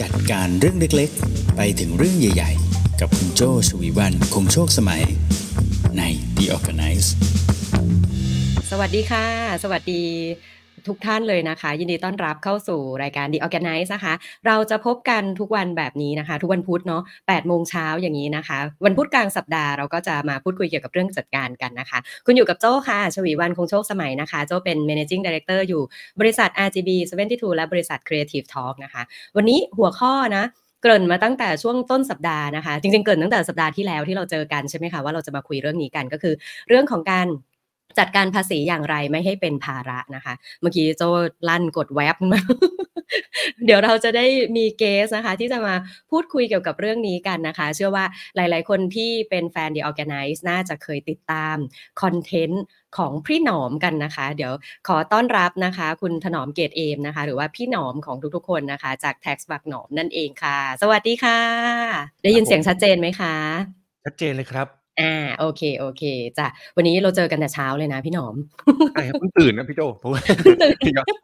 จัดการเรื่องเล็กๆ ไปถึงเรื่องใหญ่ๆ กับคุณโจชวีวันคงโชคสมัยใน The Organize สวัสดีค่ะ สวัสดี ทุกท่านเลยนะคะ ยินดีต้อนรับเข้าสู่รายการ The Organize นะคะ เราจะพบกันทุกวันแบบนี้นะคะ ทุกวันพุธเนาะ8โมงเช้าอย่างนี้นะคะ วันพุธกลางสัปดาห์เราก็จะมาพูดคุยเกี่ยวกับเรื่องจัดการกันนะคะ คุณอยู่กับโจ้ค่ะ ชวีวันคงโชคสมัยนะคะ โจ้เป็น managing director อยู่บริษัท RGB 72 และบริษัท Creative Talk นะคะ วันนี้หัวข้อนะเกริ่นมาตั้งแต่ช่วงต้นสัปดาห์นะคะ จริงๆเกริ่นตั้งแต่สัปดาห์ที่แล้วที่เราเจอกันใช่ไหมคะว่าเราจะมาคุยเรื่องนี้กันก็คือ เรื่องของการ จัดการภาษีอย่างไรไม่ให้เป็นภาระนะคะ เมื่อกี้โจลั่นกดแว็บมาเดี๋ยวเราจะได้มีเกสนะคะ ที่จะมาพูดคุยเกี่ยวกับเรื่องนี้กันนะคะ เชื่อว่าหลาย ๆ คนที่เป็นแฟน The Organize น่าจะเคยติดตามคอนเทนต์ของพี่หนอมกันนะคะ เดี๋ยวขอต้อนรับนะคะ คุณถนอมเกตเอมนะคะ หรือว่าพี่หนอมของทุกๆ คนนะคะ จาก Tax บักหนอมนั่นเองค่ะ สวัสดีค่ะ ได้ยินเสียงชัดเจนไหมคะ ชัดเจนเลยครับ อ่าโอเคโอเคจ้ะวันนี้เราเจอกันแต่เช้าเลยนะพี่หนอมใช่ครับเพิ่งตื่นนะพี่โจเพราะว่า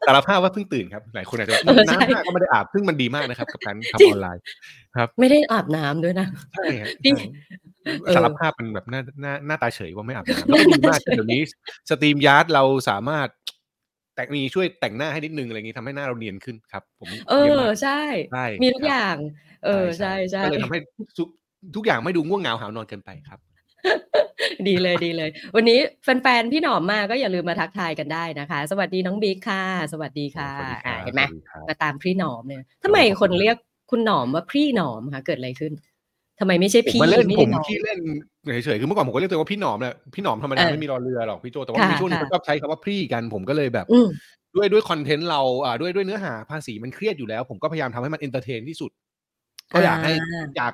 สารภาพว่าเพิ่งตื่นครับหลายคนอาจจะเออใช่น้ำท่าก็ไม่ได้อาบซึ่งมันดีมากนะครับ กับการจริทำงออนไลน์ครับ ไม่ได้อาบน้ำด้วยนะใช่ครับพี่ใช่เออสารภาพมันแบบหน้าหน้าหน้าตาเฉยว่าไม่อาบน้ำแล้วก็ดีมากใช่เดี๋ยวนี้ StreamYard เราสามารถแต่มีช่วยแต่งหน้าให้นิดนึงอะไรอย่างนี้ทำให้หน้าเราเนียนขึ้นครับ ผม เออเยี่ยมอมากใช่ใช่มีทุกครับอย่าง เออใช่ใช่ก็เลยทำให้ทุกทุกอย่างไม่ดูง่วงเหงาหาวนอนเกินไปครับ ดีเลยดีเลย วันนี้แฟนๆพี่หนอมมาก็อย่าลืมมาทักทายกันได้นะคะ สวัสดีน้องบิ๊กค่ะ สวัสดีค่ะสวัสดีครับอ่าเห็นไหมสวัสดีครับมาตามพี่หนอมเนี่ยทำไมคนเรียกคุณหนอมว่าพี่หนอมคะเกิดอะไรขึ้นทำไมไม่ใช่ผมพี่มาเล่นไม่ผได้มน้องที่เล่นเฉยๆคือเมื่อก่อนผมก็เรียกตัวเองว่าพี่หนอมแหละพี่หนอมธรรมดาเออไม่มีรอเรือหรอกพี่โจแต่ว่าค่ะมีช่วงหนึงค่ะเขาชอบใช้คำว่าพรี่กันผมก็เลยแบบอืมด้วยด้วย content เราอ่าด้วยด้วยเนื้อหาภาษีมันเครียดอยู่แล้ว ผมก็พยายามทำให้มัน entertain ที่สุด ก็อยากให้อ่าอยาก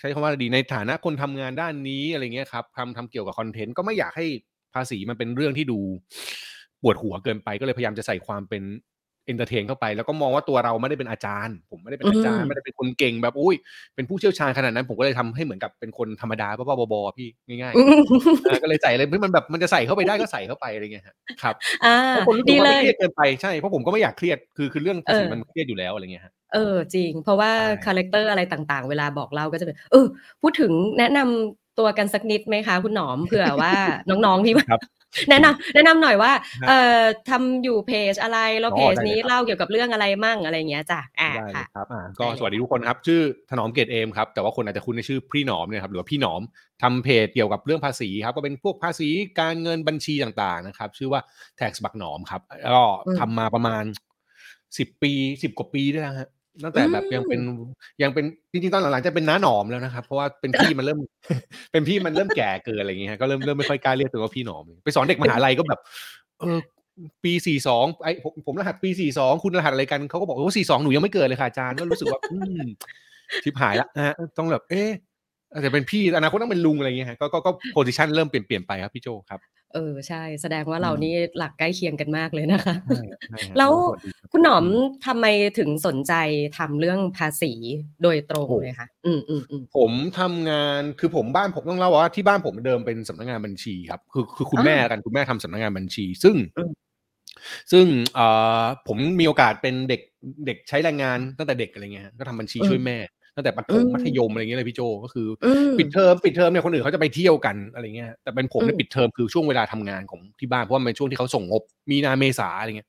ใช้คำว่าดีในฐานะคนทำงานด้านนี้อะไรเงี้ยครับทำทำเกี่ยวกับ content ก็ไม่อยากให้ภาษีมันเป็นเรื่องที่ดูปวดหัวเกินไปก็เลยพยายามจะใส่ความเป็นentertain เข้าไป แล้วก็มองว่าตัวเราไม่ได้เป็นอาจารย์ ผมไม่ได้เป็นอาจารย์อืมไม่ได้เป็นคนเก่งแบบอุ้ยเป็นผู้เชี่ยวชาญขนาดนั้น ผมก็เลยทำให้เหมือนกับเป็นคนธรรมดาบ้าๆบอๆพี่ง่ายอืมๆเออก็เลยใส่เลยเพื่อมันแบบมันจะใส่เข้าไปได้ก็ใส่เข้าไปอะไรเงี้ยฮะครับอ่าเพราะคนรู้สึดีกว่าเลไม่ยเครียดเกินไปใช่เพราะผมก็ไม่อยากเครียดคือคือเรื่องภาษีเออมันเครียดอยู่แล้วอะไรเงี้ยฮะ เออจริง เพราะว่าใช่ character อะไรต่างๆ เวลาบอกเล่าก็จะเป็นเออพูดถึงแนะนำตัวกันสักนิดไหมคะ คุณหนอมเผื่อว่าน้องๆที่มาครับแนะนำแนะนำหน่อยว่าฮะเอ่อทำอยู่เพจอะไรแล้วอ๋อเพจได้เลยนี้ครับเล่าเกี่ยวกับเรื่องอะไรมั่งอะไรอย่างเงี้ยจ้ะอ่าได้เลยค่ะครับอ่าก็ได้เลยสวัสดีทุกคนครับ ชื่อถนอมเกตเอมครับแต่ว่าคนอาจจะคุ้นในชื่อพี่หนอมเนี่ยครับหรือว่าพี่หนอมทำเพจเกี่ยวกับเรื่องภาษีครับก็เป็นพวกภาษีการเงินบัญชีต่างๆนะครับ ชื่อว่า tax บักหนอมครับก็อืมทำมาประมาณสิบปีสิบกว่าปีได้แล้วฮะ ตั้งแต่แบบอืมยังเป็นยังเป็นจริงๆตอนหลังๆจะเป็นน้าหนอมแล้วนะครับเพราะว่าเป็นพี่มันเริ่ม เป็นพี่มันเริ่มแก่เกินอะไรอย่างเงี้ยฮะก็เริ่มเริ่มไม่ค่อยกล้าเรียกตัวว่าพี่หนอมไปสอนเด็กมหาลัยก็แบบ เออปีสี่สองไอผมผมรหัสปีสี่สองคุณรหัสอะไรกันเขาก็บอกว่าสี่สองหนูยังไม่เกิดเลยค่ะอาจารย์ก็รู้สึกว่า อืมชิบหายละนะฮะต้องแบบเอ๊ะอาจจะเป็นพี่อนาคตต้องเป็นลุงอะไรอย่างเงี้ยฮะก็ก็ก็ position เริ่มเปลี่ยนเปลี่ยนไปครับพี่โจครับ เออใช่ แสดงว่าเราอืมนี่หลักใกล้เคียงกันมากเลยนะคะใช่ใช่ฮะแล้วสวัสดีครับคุณหนอมทำไมถึงสนใจทำเรื่องภาษีโดยตรงโอ้เลยคะอืมอืมอืมผมทำงานคือผมบ้านผมต้องเล่าว่าที่บ้านผมเดิมเป็นสำนักงานบัญชีครับ คือคือคุณอ่าแม่กันคุณแม่ทำสำนักงานบัญชี ซึ่งอืมซึ่งเอ่อผมมีโอกาสเป็นเด็กเด็กใช้แรงงานตั้งแต่เด็กอะไรเงี้ยฮะก็ทำบัญชีช่วยแม่ ตั้งแต่ประถมอืมมัธยมอะไรเงี้ยเลยพี่โจก็คือออืมปิดเทอมปิดเทอมเนี่ยคนอื่นเขาจะไปเที่ยวกันอะไรเงี้ยแต่เป็นผมเนี่ยอืมปิดเทอมคือช่วงเวลาทำงานของที่บ้านเพราะว่ามันเป็นช่วงที่เขาส่งงบมีนาเมษาอะไรเงี้ย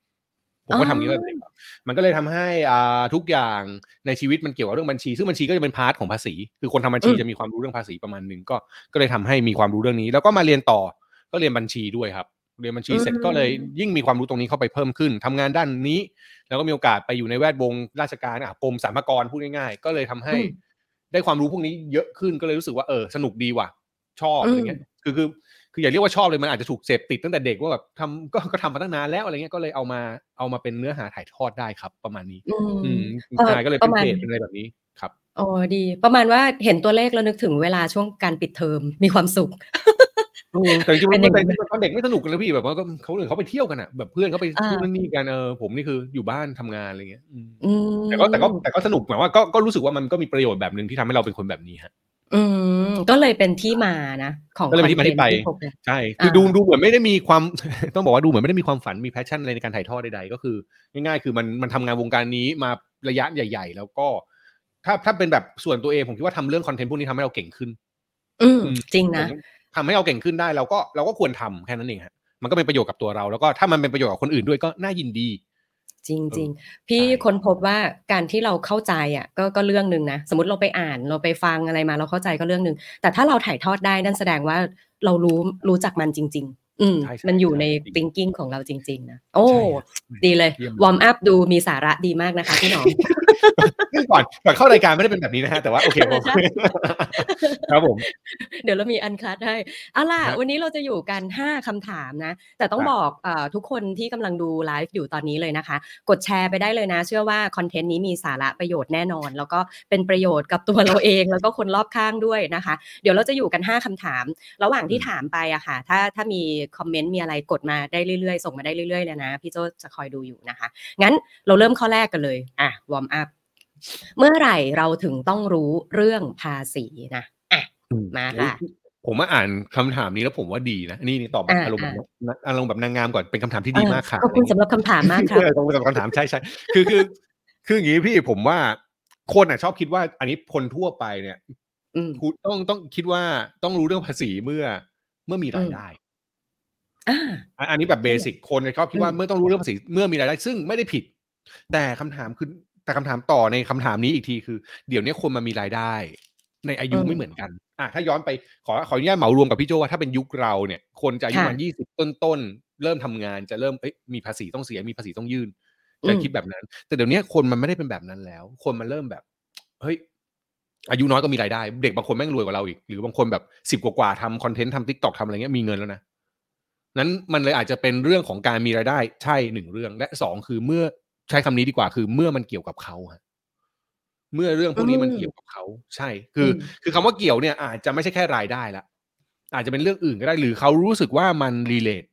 ผมก็อ๋อทำอย่างนี้ตั้งแต่เด็กครับมันก็เลยทำให้อ่าทุกอย่างในชีวิตมันเกี่ยวกับเรื่องบัญชี ซึ่งบัญชีก็จะเป็นพาร์ทของภาษี คือคนทำบัญชีอืมจะมีความรู้เรื่องภาษีประมาณหนึ่งก็ก็เลยทำให้มีความรู้เรื่องนี้ แล้วก็มาเรียนต่อก็เรียนบัญชีด้วยครับ เรียนบัญชีเสร็จก็เลยยิ่งมีความรู้ตรงนี้เข้าไปเพิ่มขึ้นทำงานด้านนี้ แล้วก็มีโอกาสไปอยู่ในแวดวงราชการอะกรมสรรพากรพูดง่ายๆ ก็เลยทำให้อืมได้ความรู้พวกนี้เยอะขึ้นก็เลยรู้สึกว่าเออสนุกดีว่ะ ชอบอืมอะไรเงี้ยคือคือคืออย่าเรียกว่าชอบเลยมันอาจจะถูกเสพติดตั้งแต่เด็กว่าแบบทำก็ก็ทำมาตั้งนานแล้วอะไรเงี้ยก็เลยเอามาเอามาเป็นเนื้อหาถ่ายทอดได้ครับ ประมาณนี้ อือืมมเออใช่ก็เลยปเป็นระมาณเพจเป็นอะไรแบบนี้ครับอ๋อดี ประมาณว่าเห็นตัวเลขแล้วนึกถึงเวลาช่วงการปิดเทอมมีความสุขอืม แต่จริงๆเป็มันนอย่างนั้นแต่ตอนเด็กไม่สนุกกันเลยพี่แบบว่าก็เขาอื่นเขาไปเที่ยวกันอะแบบเพื่อนเขาไปอ่านู่นนี่กันเออผมนี่คืออยู่บ้านทำงานอะไรเงี้ยอืมอืมแต่ก็แต่ก็แต่ก็สนุกหมายว่าก็ก็รู้สึกว่ามันก็มีประโยชน์แบบหนึ่งที่ทำให้เราเป็นคนแบบนี้ฮะอืมก็เลยเป็นที่มานะ ของก็เลยเป็นที่มาที่ไปคอนเทนต์ที่พบเนี่ยใช่คืออ่าดูดูเหมือนไม่ได้มีความต้องบอกว่าดูเหมือนไม่ได้มีความฝันมี passion อะไรในการถ่ายทอดใดๆก็คือ ง่ายๆ คือมันมันทำงานวงการนี้มาระยะใหญ่ ๆ แล้วก็ ถ้าถ้าเป็นแบบส่วนตัวเองผมคิดว่าทำเรื่อง content พวกนี้ทำให้เราเก่งขึ้น อืมอืมจริงนะ ทำให้เราเก่งขึ้นได้เราก็เราก็ควรทำแค่นั้นเองฮะมันก็เป็นประโยชน์กับตัวเรา แล้วก็ถ้ามันเป็นประโยชน์กับคนอื่นด้วยก็น่ายินดี จริงเออจริงพี่ใช่ค้นพบว่าการที่เราเข้าใจอะก็ก็เรื่องหนึ่งนะสมมติเราไปอ่านเราไปฟังอะไรมาเราเข้าใจก็เรื่องหนึ่งแต่ถ้าเราถ่ายทอดได้นั่นแสดงว่าเรารู้รู้จักมันจริง ๆ อืมใช่ใช่มันอยู่ในใช่จริง thinking ของเราจริง ๆ นะโอ้ใช่ครับดีเลยเยี่ยม warm up ดูมีสาระดีมากนะคะพี่หนอม ก่อนก่อนเข้ารายการไม่ได้เป็นแบบนี้นะฮะแต่ว่าโอเคผมใช่ครับผม เดี๋ยวเรามี uncut ให้เอาล่ะครับวันนี้เราจะอยู่กัน 5คำถามนะ แต่ต้องครับบอกเออทุกคนที่กำลังดูไลฟ์อยู่ตอนนี้เลยนะคะ กดแชร์ไปได้เลยนะ เชื่อว่าคอนเทนต์นี้มีสาระประโยชน์แน่นอน แล้วก็เป็นประโยชน์กับตัวเราเอง แล้วก็คนรอบข้างด้วยนะคะ เดี๋ยวเราจะอยู่กัน 5คำถาม ระหว่างที่อืมถามไปอะค่ะ ถ้าถ้ามีคอมเมนต์มีอะไรกดมาได้เรื่อยๆ ส่งมาได้เรื่อยๆเลยนะ พี่โจจะคอยดูอยู่นะคะ งั้นเราเริ่มข้อแรกกันเลย อะ วอร์มอัพ เมื่อไหร่เราถึงต้องรู้เรื่องภาษีนะอะมาค่ะโอ้ยผมมาอ่านคำถามนี้แล้วผมว่าดีนะนี่นี่ตอบแบบอ่าอารมณ์แบบอ่านะอารมณ์แบบนางงามก่อนเป็นคำถามที่ดีมากค่ะเออขอบคุณสำหรับคำถามมากครับเออตรงกับคำถามใช่ใช่คือคือ คืออย่างนี้พี่ผมว่าคนอะชอบคิดว่า อันนี้คนทั่วไปเนี่ยอืมคุณต้องต้องคิดว่าต้องรู้เรื่องภาษีเมื่อ เมื่อมีรายได้อ่าอะอันนี้แบบเบสิกคนชอบคิดว่าอืมเมื่อต้องรู้เรื่องภาษีเมื่อมีรายได้ ซึ่งไม่ได้ผิด แต่คำถามคือ แต่คำถามต่อในคำถามนี้อีกทีคือ เดี๋ยวนี้คนมันมีรายได้ ในอายุไม่เหมือนกันอะถ้าย้อนไปขอขออนุญาตเหมารวมกับพี่โจว่าถ้าเป็นยุคเราเนี่ย คนจะอายุประมันยี่สิบต้นๆเริ่มทำงานจะเริ่มเอ้ยมีภาษีต้องเสียมีภาษีต้องยื่นจะคิดแบบนั้น แต่เดี๋ยวนี้คนมันไม่ได้เป็นแบบนั้นแล้ว คนมันเริ่มแบบเฮ้ยอายุน้อยก็มีรายได้ เด็กบางคนแม่งรวยกว่าเราอีก หรือบางคนแบบสิบกว่าๆทำคอนเทนต์ทำทิกตอกทำอะไรเงี้ยมีเงินแล้วนะนั้นมันเลยอาจจะเป็นเรื่องของการมีรายได้ใช่หนึ่งเรื่องและสองคือเมื่อ ใช้คำนี้ดีกว่าคือเมื่อมันเกี่ยวกับเขาฮะเมื่อเรื่องพวกนี้มันอืมเกี่ยวกับเขาใช่ คืออมคือคำว่าเกี่ยวเนี่ย อาจจะไม่ใช่แค่รายได้ละอาจจะเป็นเรื่องอื่นก็ได้หรือเขารู้สึกว่ามัน relate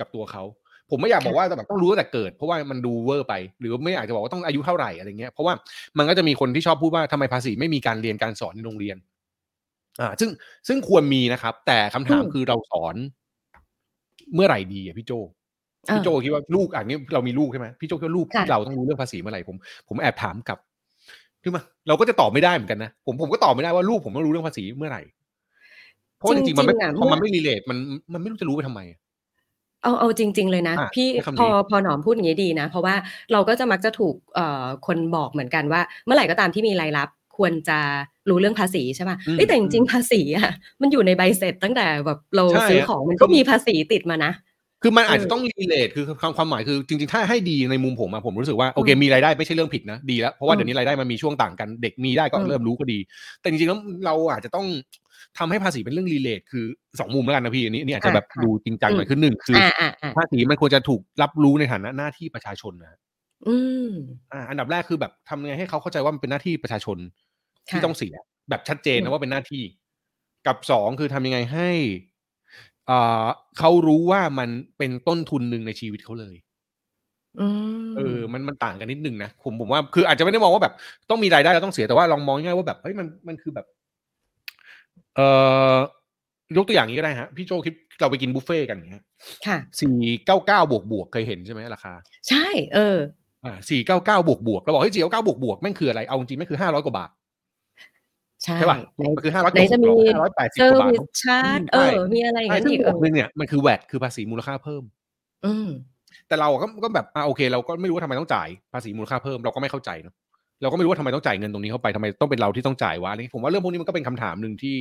กับตัวเขาผมไม่อยากบอกว่าแบบต้องรู้ตั้งแต่เกิด เพราะว่ามันดูเวอร์ไป หรือไม่อยากจะบอกว่าต้องอายุเท่าไหร่อะไรเงี้ยเพราะว่ามันก็จะมีคนที่ชอบพูดว่าทำไมภาษีไม่มีการเรียนการสอนในโรงเรียน อ่า ซึ่งซึ่งควรมีนะครับ แต่คำถามอืมคือเราสอนเมื่อไหร่ดีอะพี่โจอ่า พี่โจคิดว่าลูกอะนี่เรามีลูกใช่ไหมพี่โจคิดว่าลูกค่ะเราต้องรู้เรื่องภาษีเมื่อไหร่ผมผมแอบถามกลับคือมาเราก็จะตอบไม่ได้เหมือนกันนะผมผมก็ตอบไม่ได้ว่าลูกผมต้องรู้เรื่องภาษีเมื่อไหร่เพราะว่าจริงๆมันไม่จริงๆอะพอมันเมื่อไม่รีเลทมันมันไม่รู้จะรู้ไปทำไมเอาเอาจริง ๆ เลยนะอะพี่ใช้คำนี้พอพอหนอมพูดอย่างนี้ดีนะ เพราะว่าเราก็จะมักจะถูกเอ่อคนบอกเหมือนกันว่า เมื่อไหร่ก็ตามที่มีรายรับควรจะรู้เรื่องภาษีใช่ป่ะอืมเอ้ยแต่จริงๆภาษีอะมันอยู่ในใบเสร็จตั้งแต่แบบเราใช่ซื้ออะของมันก็มีภาษีติดมานะ คือมันอาจเออจะต้องรีเลทคือความความหมายคือจริงๆ ถ้าให้ดีในมุมผมอะผมรู้สึกว่าโอเคอืมมีรายได้ไม่ใช่เรื่องผิดนะดีแล้วเพราะว่าอืมเดี๋ยวนี้รายได้มันมีช่วงต่างกันเด็กมีได้ก็อืมเริ่มรู้ก็ดี แต่จริงๆแล้วเราอาจจะต้องทำให้ภาษีเป็นเรื่องรีเลทคือสองมุมแล้วกันนะพี่อันนี้อันนี้อาจจะแบบดูจริงจังหน่อยคือหนึ่งคือออ่าอ่าอ่าภาษีมันควรจะถูกรับรู้ในฐานะหน้าที่ประชาชนนะอืมอ่าอันดับแรกคือแบบทำยังไงให้เขาเข้าใจว่ามันเป็นหน้าที่ประชาชนที่ค่ะต้องเสียแบบชัดเจนอืนะมว่าเป็นหน้าที่ กับสองคือทำยังไงให้อ่า เขารู้ว่ามันเป็นต้นทุนหนึ่งในชีวิตเขาเลยอืมเออ มันมันต่างกันนิดนึงนะผมผมว่าคืออาจจะไม่ได้มองว่าแบบ ต้องมีรายได้แล้วต้องเสียแต่ว่าลองมองง่ายๆว่าแบบเฮ้ยมันมันคือแบบ เอ่อยกตัวอย่างนี้ก็ได้ฮะพี่โจคิดเราไปกินบุฟเฟ่ต์กันอย่างเงี้ยค่ะสี่เก้าเก้าบวกบวกเคยเห็นใช่ไหมราคา ใช่ เออ อ่าสี่เก้าเก้าบวกบวกเราบอกเฮ้ยสี่เก้าเก้าบวกบวกแม่งคืออะไรเอาจริงๆแม่งคือห้าร้อยกว่าบาท ใช่ใช่ป่ะไหนมันคือห้าร้อยไหนจะมีห้าร้อยแปดสิบเซอกว่าร์บาทวิสเนอะชาร์จอืมเออใช่มีอะไรอย่างใช่นั้นซึ่งอีกบเอวกอหนึ่งเนี่ยมันคือแวดคือภาษีมูลค่าเพิ่ม อืมแต่เราก็ก็แบบอ่าโอเค เราก็ไม่รู้ว่าทำไมต้องจ่ายภาษีมูลค่าเพิ่มเราก็ไม่เข้าใจเนอะเราก็ไม่รู้ว่าทำไมต้องจ่ายเงินตรงนี้เข้าไปทำไมต้องเป็นเราที่ต้องจ่ายวะอะไรอย่างงี้ผมว่าเรื่องพวกนี้มันก็เป็นคำถามหนึ่งที่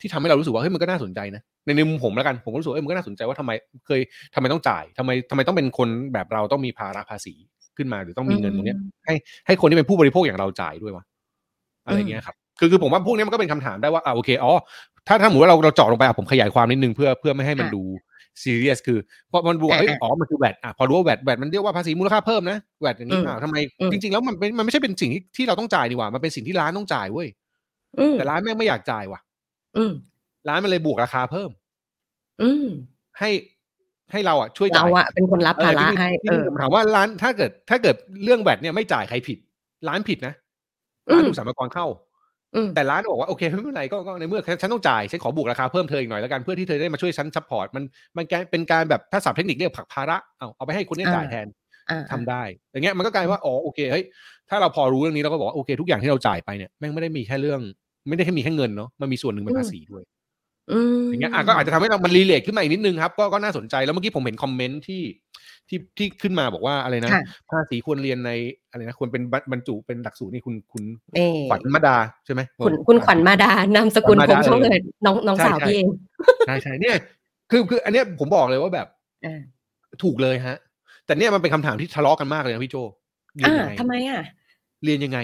ที่ทำให้เรารู้สึกว่าเฮ้ยมันก็น่าสนใจนะในในมุมผมแล้วกันผมก็รู้สึกว่าเอ้ยมันก็น่าสนใจว่าทำไมเคยทำไมต้องจ่ายทำไมทำไมต้องเป็นคนแบบเราต้องมีภาระภาษีขึ้นมาหรือต้องมีเงินตรงเนี้ยให้ให้คนที่เป็นผู้บริโภคอย่างเราจ่ายด้วยวะอะไรเงี้ยครับ คือคือผมว่าพวกนี้มันก็เป็นคำถามได้ว่าอ่าโอเคอ๋อถ้าถ้าสมมติว่าเราเราเจาะลงไปอะผมขยายความนิดนึงเพื่อเพื่อไม่ให้มันค่ะดูซีเรียสคือเพราะมันดูว่าอ่าเอ้ยอ่าอ๋อมันคือแวดอะพอรู้ว่าแวดแวดมันเรียกว่าภาษีมูลค่าเพิ่มนะ VAT อย่างนี้อืมอ่าทำไมอืมจริง ๆ แล้วมันเป็นมันไม่ใช่เป็นสิ่งที่ที่เราต้องจ่ายดีกว่า มันเป็นสิ่งที่ร้านต้องจ่ายเว้ยอืมแต่ร้านแม่งไม่อยากจ่ายว่ะอืมร้านมันเลยบวกราคาเพิ่ม อืมให้ให้เราอะช่วยจ่ายเราอะเป็นคนรับภาระเออให้ที่เอที่อผมถามว่าร้านถ้าเกิด ถ้าเกิดเรื่อง VAT เนี่ยไม่จ่ายใครผิด ร้านผิดนะอืร้านถูกสรรพากรเข้าอืม แต่ร้านบอกว่าโอเคไม่เป็นไรก็ก็ในเมื่อฉันต้องจ่ายฉันขอบวกราคาเพิ่มเธออีกหน่อยแล้วกันเพื่อที่เธอได้มาช่วยฉัน support มันมันแกเป็นการแบบถ้าศัพท์เทคนิคเรียกผลักภาระเอาเอาไปให้คนนี้จ่ายอ่าแทนอ่าทำได้ อย่างเงี้ยมันก็กลายว่าอ๋อโอเคเฮ้ยถ้าเราพอรู้เรื่องนี้เราก็บอกว่าโอเค ทุกอย่างที่เราจ่ายไปเนี่ยแม่งไม่ได้มีแค่เรื่อง ไม่ได้แค่มีแค่เงินเนาะมันมีส่วนหนึ่งเป็นภาษีด้วยอืมอย่างเงี้ยอะก็อาจจะทำให้เรามัน relate ขึ้นมาอีกนิดนึงครับก็ก็น่าสนใจแล้วเมื่อกี้ผมเห็น comment ที่ ที่ที่ขึ้นมาบอกว่าอะไรนะค่ะภาษีควรเรียนในอะไรนะควรเป็นบรรจุเป็นหลักสูตรนี่คุณคุณเอ่อขวัญมาดาใช่ไหมคุณคุณขวัญมาดานามสกุลขวัญคมางดาโชคเออเลยน้องน้องใช่สาวใช่พี่เองใช่ใช่เนี่ยคือคือ อันเนี้ยผมบอกเลยว่าแบบอ่าถูกเลยฮะ แต่เนี่ยมันเป็นคำถามที่ทะเลาะกันมากเลยนะพี่โจเรียนอ่ายังไงทำไมอะ เรียนยังไง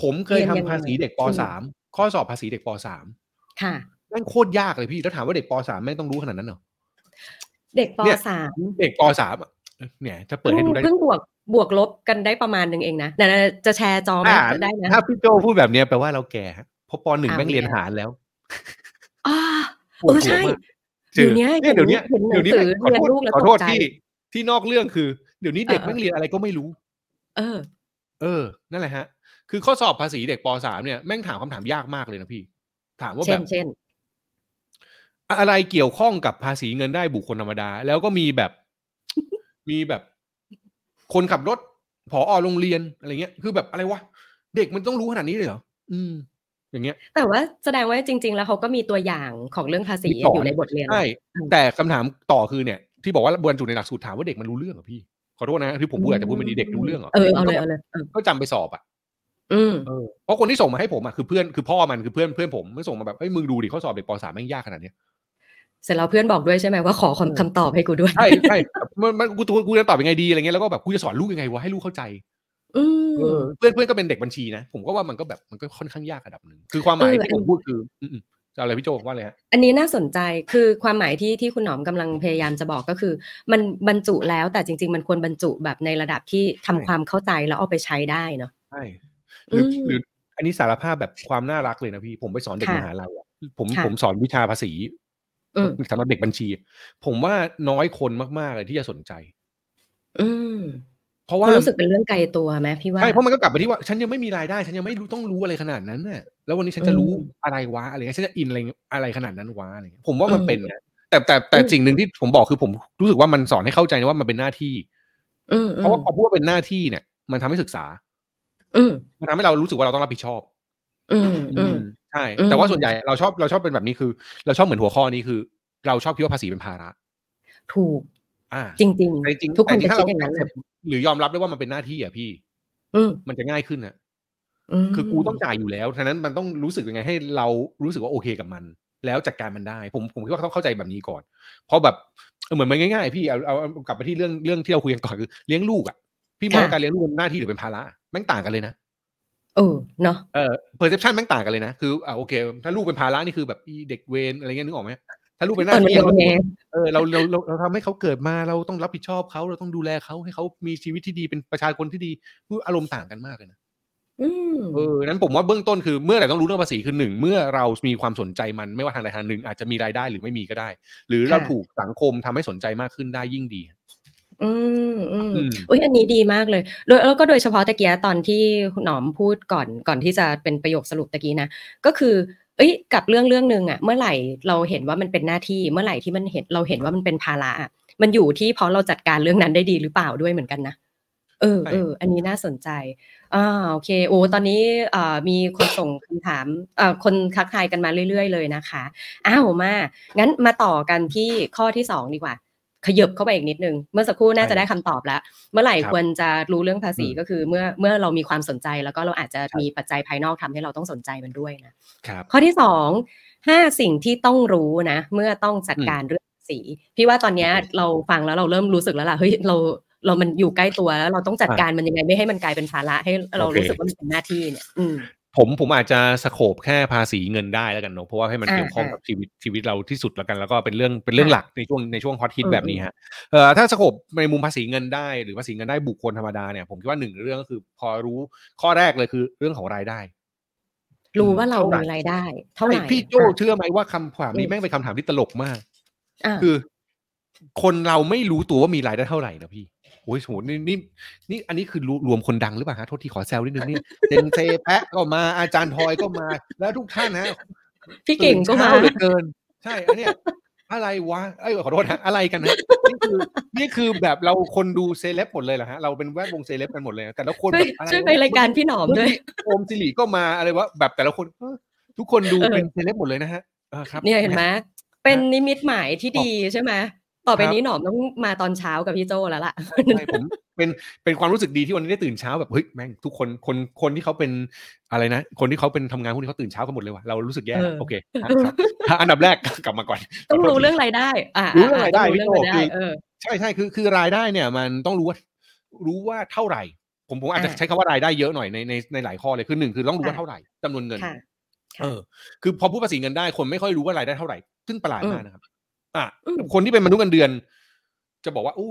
ผมเคยเรียนทำยังไงภาษีเด็กปอืมสามข้อสอบภาษีเด็กปสามค่ะแม่งโคตรยากเลยพี่ แล้วถามว่าเด็กปสามแม่งต้องรู้ขนาดนั้นเหรอ เด็กปเนี่ยสามเด็กปสามอะเนี่ยถ้าเปิดให้ดูได้เพิ่งบวกบวกลบกันได้ประมาณหนึ่งเองนะเดี๋ยวจะแชร์จอไหมอ่าได้นะถ้าพี่โจพูดแบบเนี้ยแปลว่าเราแก่ฮะเพราะปหนึ่งอ่าแม่งเรียนแก่หารแล้วอ่าปวดเออหัวใช่มากเดี๋ยวเนี้ยเนี่ยเดี๋ยวเนี้ยเห็นหนัเดี๋ยวงนี้สือขอเรียนโทษลูกแล้วขอตโทกษใจที่ที่นอกเรื่องคือ เดี๋ยวนี้เด็กเออแม่งเรียนอะไรก็ไม่รู้ เออ เออ นั่นแหละฮะ คือข้อสอบภาษีเด็กปสามเนี่ยแม่งถามคำถามยากมากเลยนะพี่ ถามว่าเช่แบนบเช่น อะไรเกี่ยวข้องกับภาษีเงินได้บุคคลธรรมดา แล้วก็มีแบบมีแบบ คนขับรถผอโรงเรียนอะไรเงี้ย คือแบบอะไรวะเด็กมันต้องรู้ขนาดนี้เลยเหรออืม อย่างเงี้ย แต่ว่าแสดงว่าจริง ๆ แล้วเขาก็มีตัวอย่างของเรื่องภาษีมีสอนอยู่ในบทเรียนใช่อืมแต่คำถามต่อคือเนี่ย ที่บอกว่าบรรจุในหลักสูตรถามว่าเด็กมันรู้เรื่องเหรอพี่ขอโทษนะที่ผมพูดอาจจะพูดไม่ดีเด็กรู้เรื่องเหรอเออด็กเอามันเลยก็เอาเลยเออก็จำไปสอบอะอืมเออเพราะคนที่ส่งมาให้ผมอะคือเพื่อนคือพ่อมันคือเพื่อนเพื่อนผมไม่ส่งมาแบบเฮ้ยมึงดูดิข้อสอบเด็กปสามแม่งยากขนาดเนี้ย เสร็จแล้วเพื่อนบอกด้วยใช่ไหมว่าขอคำคำตอบให้กูด้วย ใช่ใช่มันมันกูกูจะตอบยังไงดีอะไรเงี้ยแล้วก็แบบกูจะสอนลูกยังไงวะให้ลูกเข้าใจอืมเออเพื่อนเพื่อนก็เป็นเด็กบัญชีนะ ผมก็ว่ามันก็แบบมันก็ค่อนข้างยากระดับหนึ่งคือความหมายเออที่ผมพูดคืออืมๆจะเอาอะไรพี่โจว่าเลยฮะอันนี้น่าสนใจคือความหมายที่ที่คุณหนอมกำลังพยายามจะบอกก็คือ มันบรรจุแล้วแต่จริง ๆ มันควรบรรจุแบบในระดับที่ทำใช่ความเข้าใจแล้วเอาไปใช้ได้เนาะใช่หรืออืมหรืออันนี้สารภาพแบบความน่ารักเลยนะพี่ผมไปสอนเด็กค่ะมหาลัยอะผมค่ะผมสอนวิชาภาษีอืม สำหรับเด็กบัญชี ผมว่าน้อยคนมากๆเลยที่จะสนใจ อืมเพราะมัว่านรู้สึกเป็นเรื่องไกลตัวไหมพี่ว่าใช่เพราะมันก็กลับไปที่ว่า ฉันยังไม่มีรายได้ ฉันยังไม่รู้ต้องรู้อะไรขนาดนั้นน่ะแล้ววันนี้ฉันจะรู้อืมอะไรวะอะไรเงี้ยฉันจะอินอะไรอะไรขนาดนั้นวะอะไรเงี้ยผมว่ามันอืมเป็นนะแต่แต่แต่อืมสิ่งหนึ่งที่ผมบอกคือผมรู้สึกว่ามันสอนให้เข้าใจนะว่ามันเป็นหน้าที่อืมเพราะว่าพอพูดว่าเป็นหน้าที่เนี่ย มันทำให้ศึกษา อืมมันทำให้เรารู้สึกว่าเราต้องรับผิดชอบ อืมอืมใช่อืมแต่ว่าส่วนใหญ่เราชอบเราชอบเป็นแบบนี้คือ เราชอบเหมือนหัวข้อนี้คือ เราชอบคิดว่าภาษีเป็นภาระ ถูก อ่า จริงแต่จริงๆทุกคนแต่จะจริงๆถ้าคิดเราอย่างนั้นเลยหรือยอมรับได้ว่ามันเป็นหน้าที่อะพี่ อืมมันจะง่ายขึ้นนะอืมคือกูต้องจ่ายอยู่แล้วฉะนั้นมันต้องรู้สึกยังไงให้เรารู้สึกว่าโอเคกับมัน แล้วจัดการมันได้ ผมผมคิดว่าต้องเข้าใจแบบนี้ก่อน เพราะแบบเออเหมือนมันง่ายๆ พี่เอาเอาเอากลับไปที่เรื่องเรื่องที่เราคุยกันก่อนคือเลี้ยงลูกอะพี่มองว่าการเลี้ยงลูกเป็นหน้าที่หรือเป็นภาระแม่งต่างกันเลยนะ เออเนาะเออ perception แม่งต่างกันเลยนะ คืออ่าโอเค ถ้าลูกเป็นภาระนี่คือแบบอีเด็กเวรอะไรเงี้ยนึกออกไหมถ้าลูกเป็นหเอน้าอมันที่โดนแงเออเราเราเราเราทำให้เขาเกิดมาเราต้องรับผิดชอบเขาเราต้องดูแลเขาให้เขามีชีวิตที่ดีเป็นประชาชนที่ดีคืออารมณ์ต่างกันมากเลยนะอืมเออนั้นผมว่าเบื้องต้นคือเมื่อไหร่ต้องรู้เรื่องภาษีคือหนึ่งเมื่อเรามีความสนใจมันไม่ว่าทางใดทางหนึ่งอาจจะมีรายได้หรือไม่มีก็ได้ หรือเราถูกสังคมทำให้สนใจมากขึ้นได้ยิ่งดี อืมอืมอืมอุ้ยอันนี้ดีมากเลยโดยแล้วก็โดยเฉพาะตะเกียตอนที่คุณหนอมพูดก่อนก่อนที่จะเป็นประโยคสรุปตะกี้นะ ก็คือ เอ้ยกับเรื่องเรื่องหนึ่งอะเมื่อไหร่เราเห็นว่ามันเป็นหน้าที่เมื่อไหร่ที่มันเห็นเราเห็นว่ามันเป็นภาระอะมันอยู่ที่เพราะเราจัดการเรื่องนั้นได้ดีหรือเปล่าด้วยเหมือนกันนะเออใช่เอออันนี้น่าสนใจอ่าโอเค โอ้ตอนนี้เอ่อมีคนส่งคำถามเอ่อคนทักทายกันมาเรื่อย ๆ เลยนะคะ อ้าวมางั้นมาต่อกันที่ข้อที่สองดีกว่า ขยับเข้าไปอีกนิดนึง เมื่อสักครู่น่าจะได้คำตอบแล้ว เมื่อไหร่ครับควรจะรู้เรื่องภาษีอืมก็คือ เมื่อเมื่อเรามีความสนใจแล้วก็เราอาจจะมีปัจจัยภายนอกทำให้เราต้องสนใจมันด้วยนะครับข้อที่สองห้าสิ่งที่ต้องรู้นะ เมื่อต้องจัดอืมการเรื่องภาษีพี่ว่าตอนเนี้ยโอเคเราฟังแล้วเราเริ่มรู้สึกแล้วล่ะเฮ้ยเราเรามันอยู่ใกล้ตัวแล้วเราต้องจัดการมันยังไงไม่ให้มันกลายเป็นภาระให้เราโอเครู้สึกว่ามันเป็นหน้าที่เนี่ยอืม ผมผมอาจจะสโคบแค่ภาษีเงินได้แล้วกันเนอะเพราะว่าให้มันอ่าเกี่ยวข้องอ่ากับชีวิตชีวิตเราที่สุดแล้วกัน แล้วก็เป็นเรื่องเป็นเรื่องค่ะหลักในช่วงในช่วงฮอตฮิตอืมแบบนี้ฮะเอ่อถ้าสโคบในมุมภาษีเงินได้หรือภาษีเงินได้บุคคลธรรมดาเนี่ยผมคิดว่าหนึ่งเรื่องก็คือพอรู้ข้อแรกเลยคือเรื่องของรายได้ รู้ว่าเราเท่าไหร่มีรายได้ เท่าไหร่ใช่พี่โจอะเชื่อไหมว่าคำถามนี้อืมแม่งเป็นคำถามที่ตลกมากอะคือ คนเราไม่รู้ตัวว่ามีรายได้เท่าไหร่นะพี่ โอ้ยโหนี่นี่นี่อันนี้คือรวมรวมคนดังหรือเปล่าฮะโทษทีขอแซวนิดนึงนี่เซนเซแปะก็มาอาจารย์ทอยก็มา แล้วทุกท่านนะพี่เก่งก็มาตื่นช้เหลือเกิน ใช่อันเนี้ยอะไรวะเอ้ยขอโทษนะอะไรกันนะนี่คือนี่คือแบบเราคนดูเซเลบหมดเลยเหรอฮะเราเป็นแวดวงเซเลบกันหมดเลยนะแต่ละคนช่วยแบบอะไรช่วยวะไปรายการพี่หนอมด้วยโอมสิริก็มาอะไรวะแบบแต่ละคนเออทุกคนดูเออเป็นเซเลบหมดเลยนะฮะเออครับเนี่ยเห็นไหมเป็นนิมิตหมายที่ดีใช่ไหม ต่อไปครับนี้หนอมต้องมาตอนเช้ากับพี่โจแล้วล่ะใช่ผมเป็นเป็นความรู้สึกดีที่วันนี้ได้ตื่นเช้าแบบเฮ้ยแม่งทุกคนคนคนที่เขาเป็นอะไรนะ คนที่เขาเป็นทำงานพวกนี้เขาตื่นเช้ากันหมดเลยว่ะเรารู้สึกแย่เออโอเคครับถ้าอันดับแรกกลับมาก่อนต้องขโทษรู้ทีเรื่องรายได้อ่ารู้เรื่องรายได้ต้รู้เรื่องรายได้พี่โจคือเออใช่ใช่คือคือรายได้เนี่ย มันต้องรู้ว่ารู้ว่าเท่าไหร่ ผมผมอาจจะอ่าใช้คำว่ารายได้เยอะหน่อยในในในหลายข้อเลยคือหนึ่งคือต้องรู้ว่าค่ะเท่าไหร่จำนวนเงินค่ะเออ คือพอพูดภาษีเงินได้คนไม่ค่อยรู้ว่ารายได้เท่าไหร่ซึ่งประหลาดอืมมากนะครับ อะอืมคนที่เป็นมนุษย์เงินเดือน จะบอกว่าอู้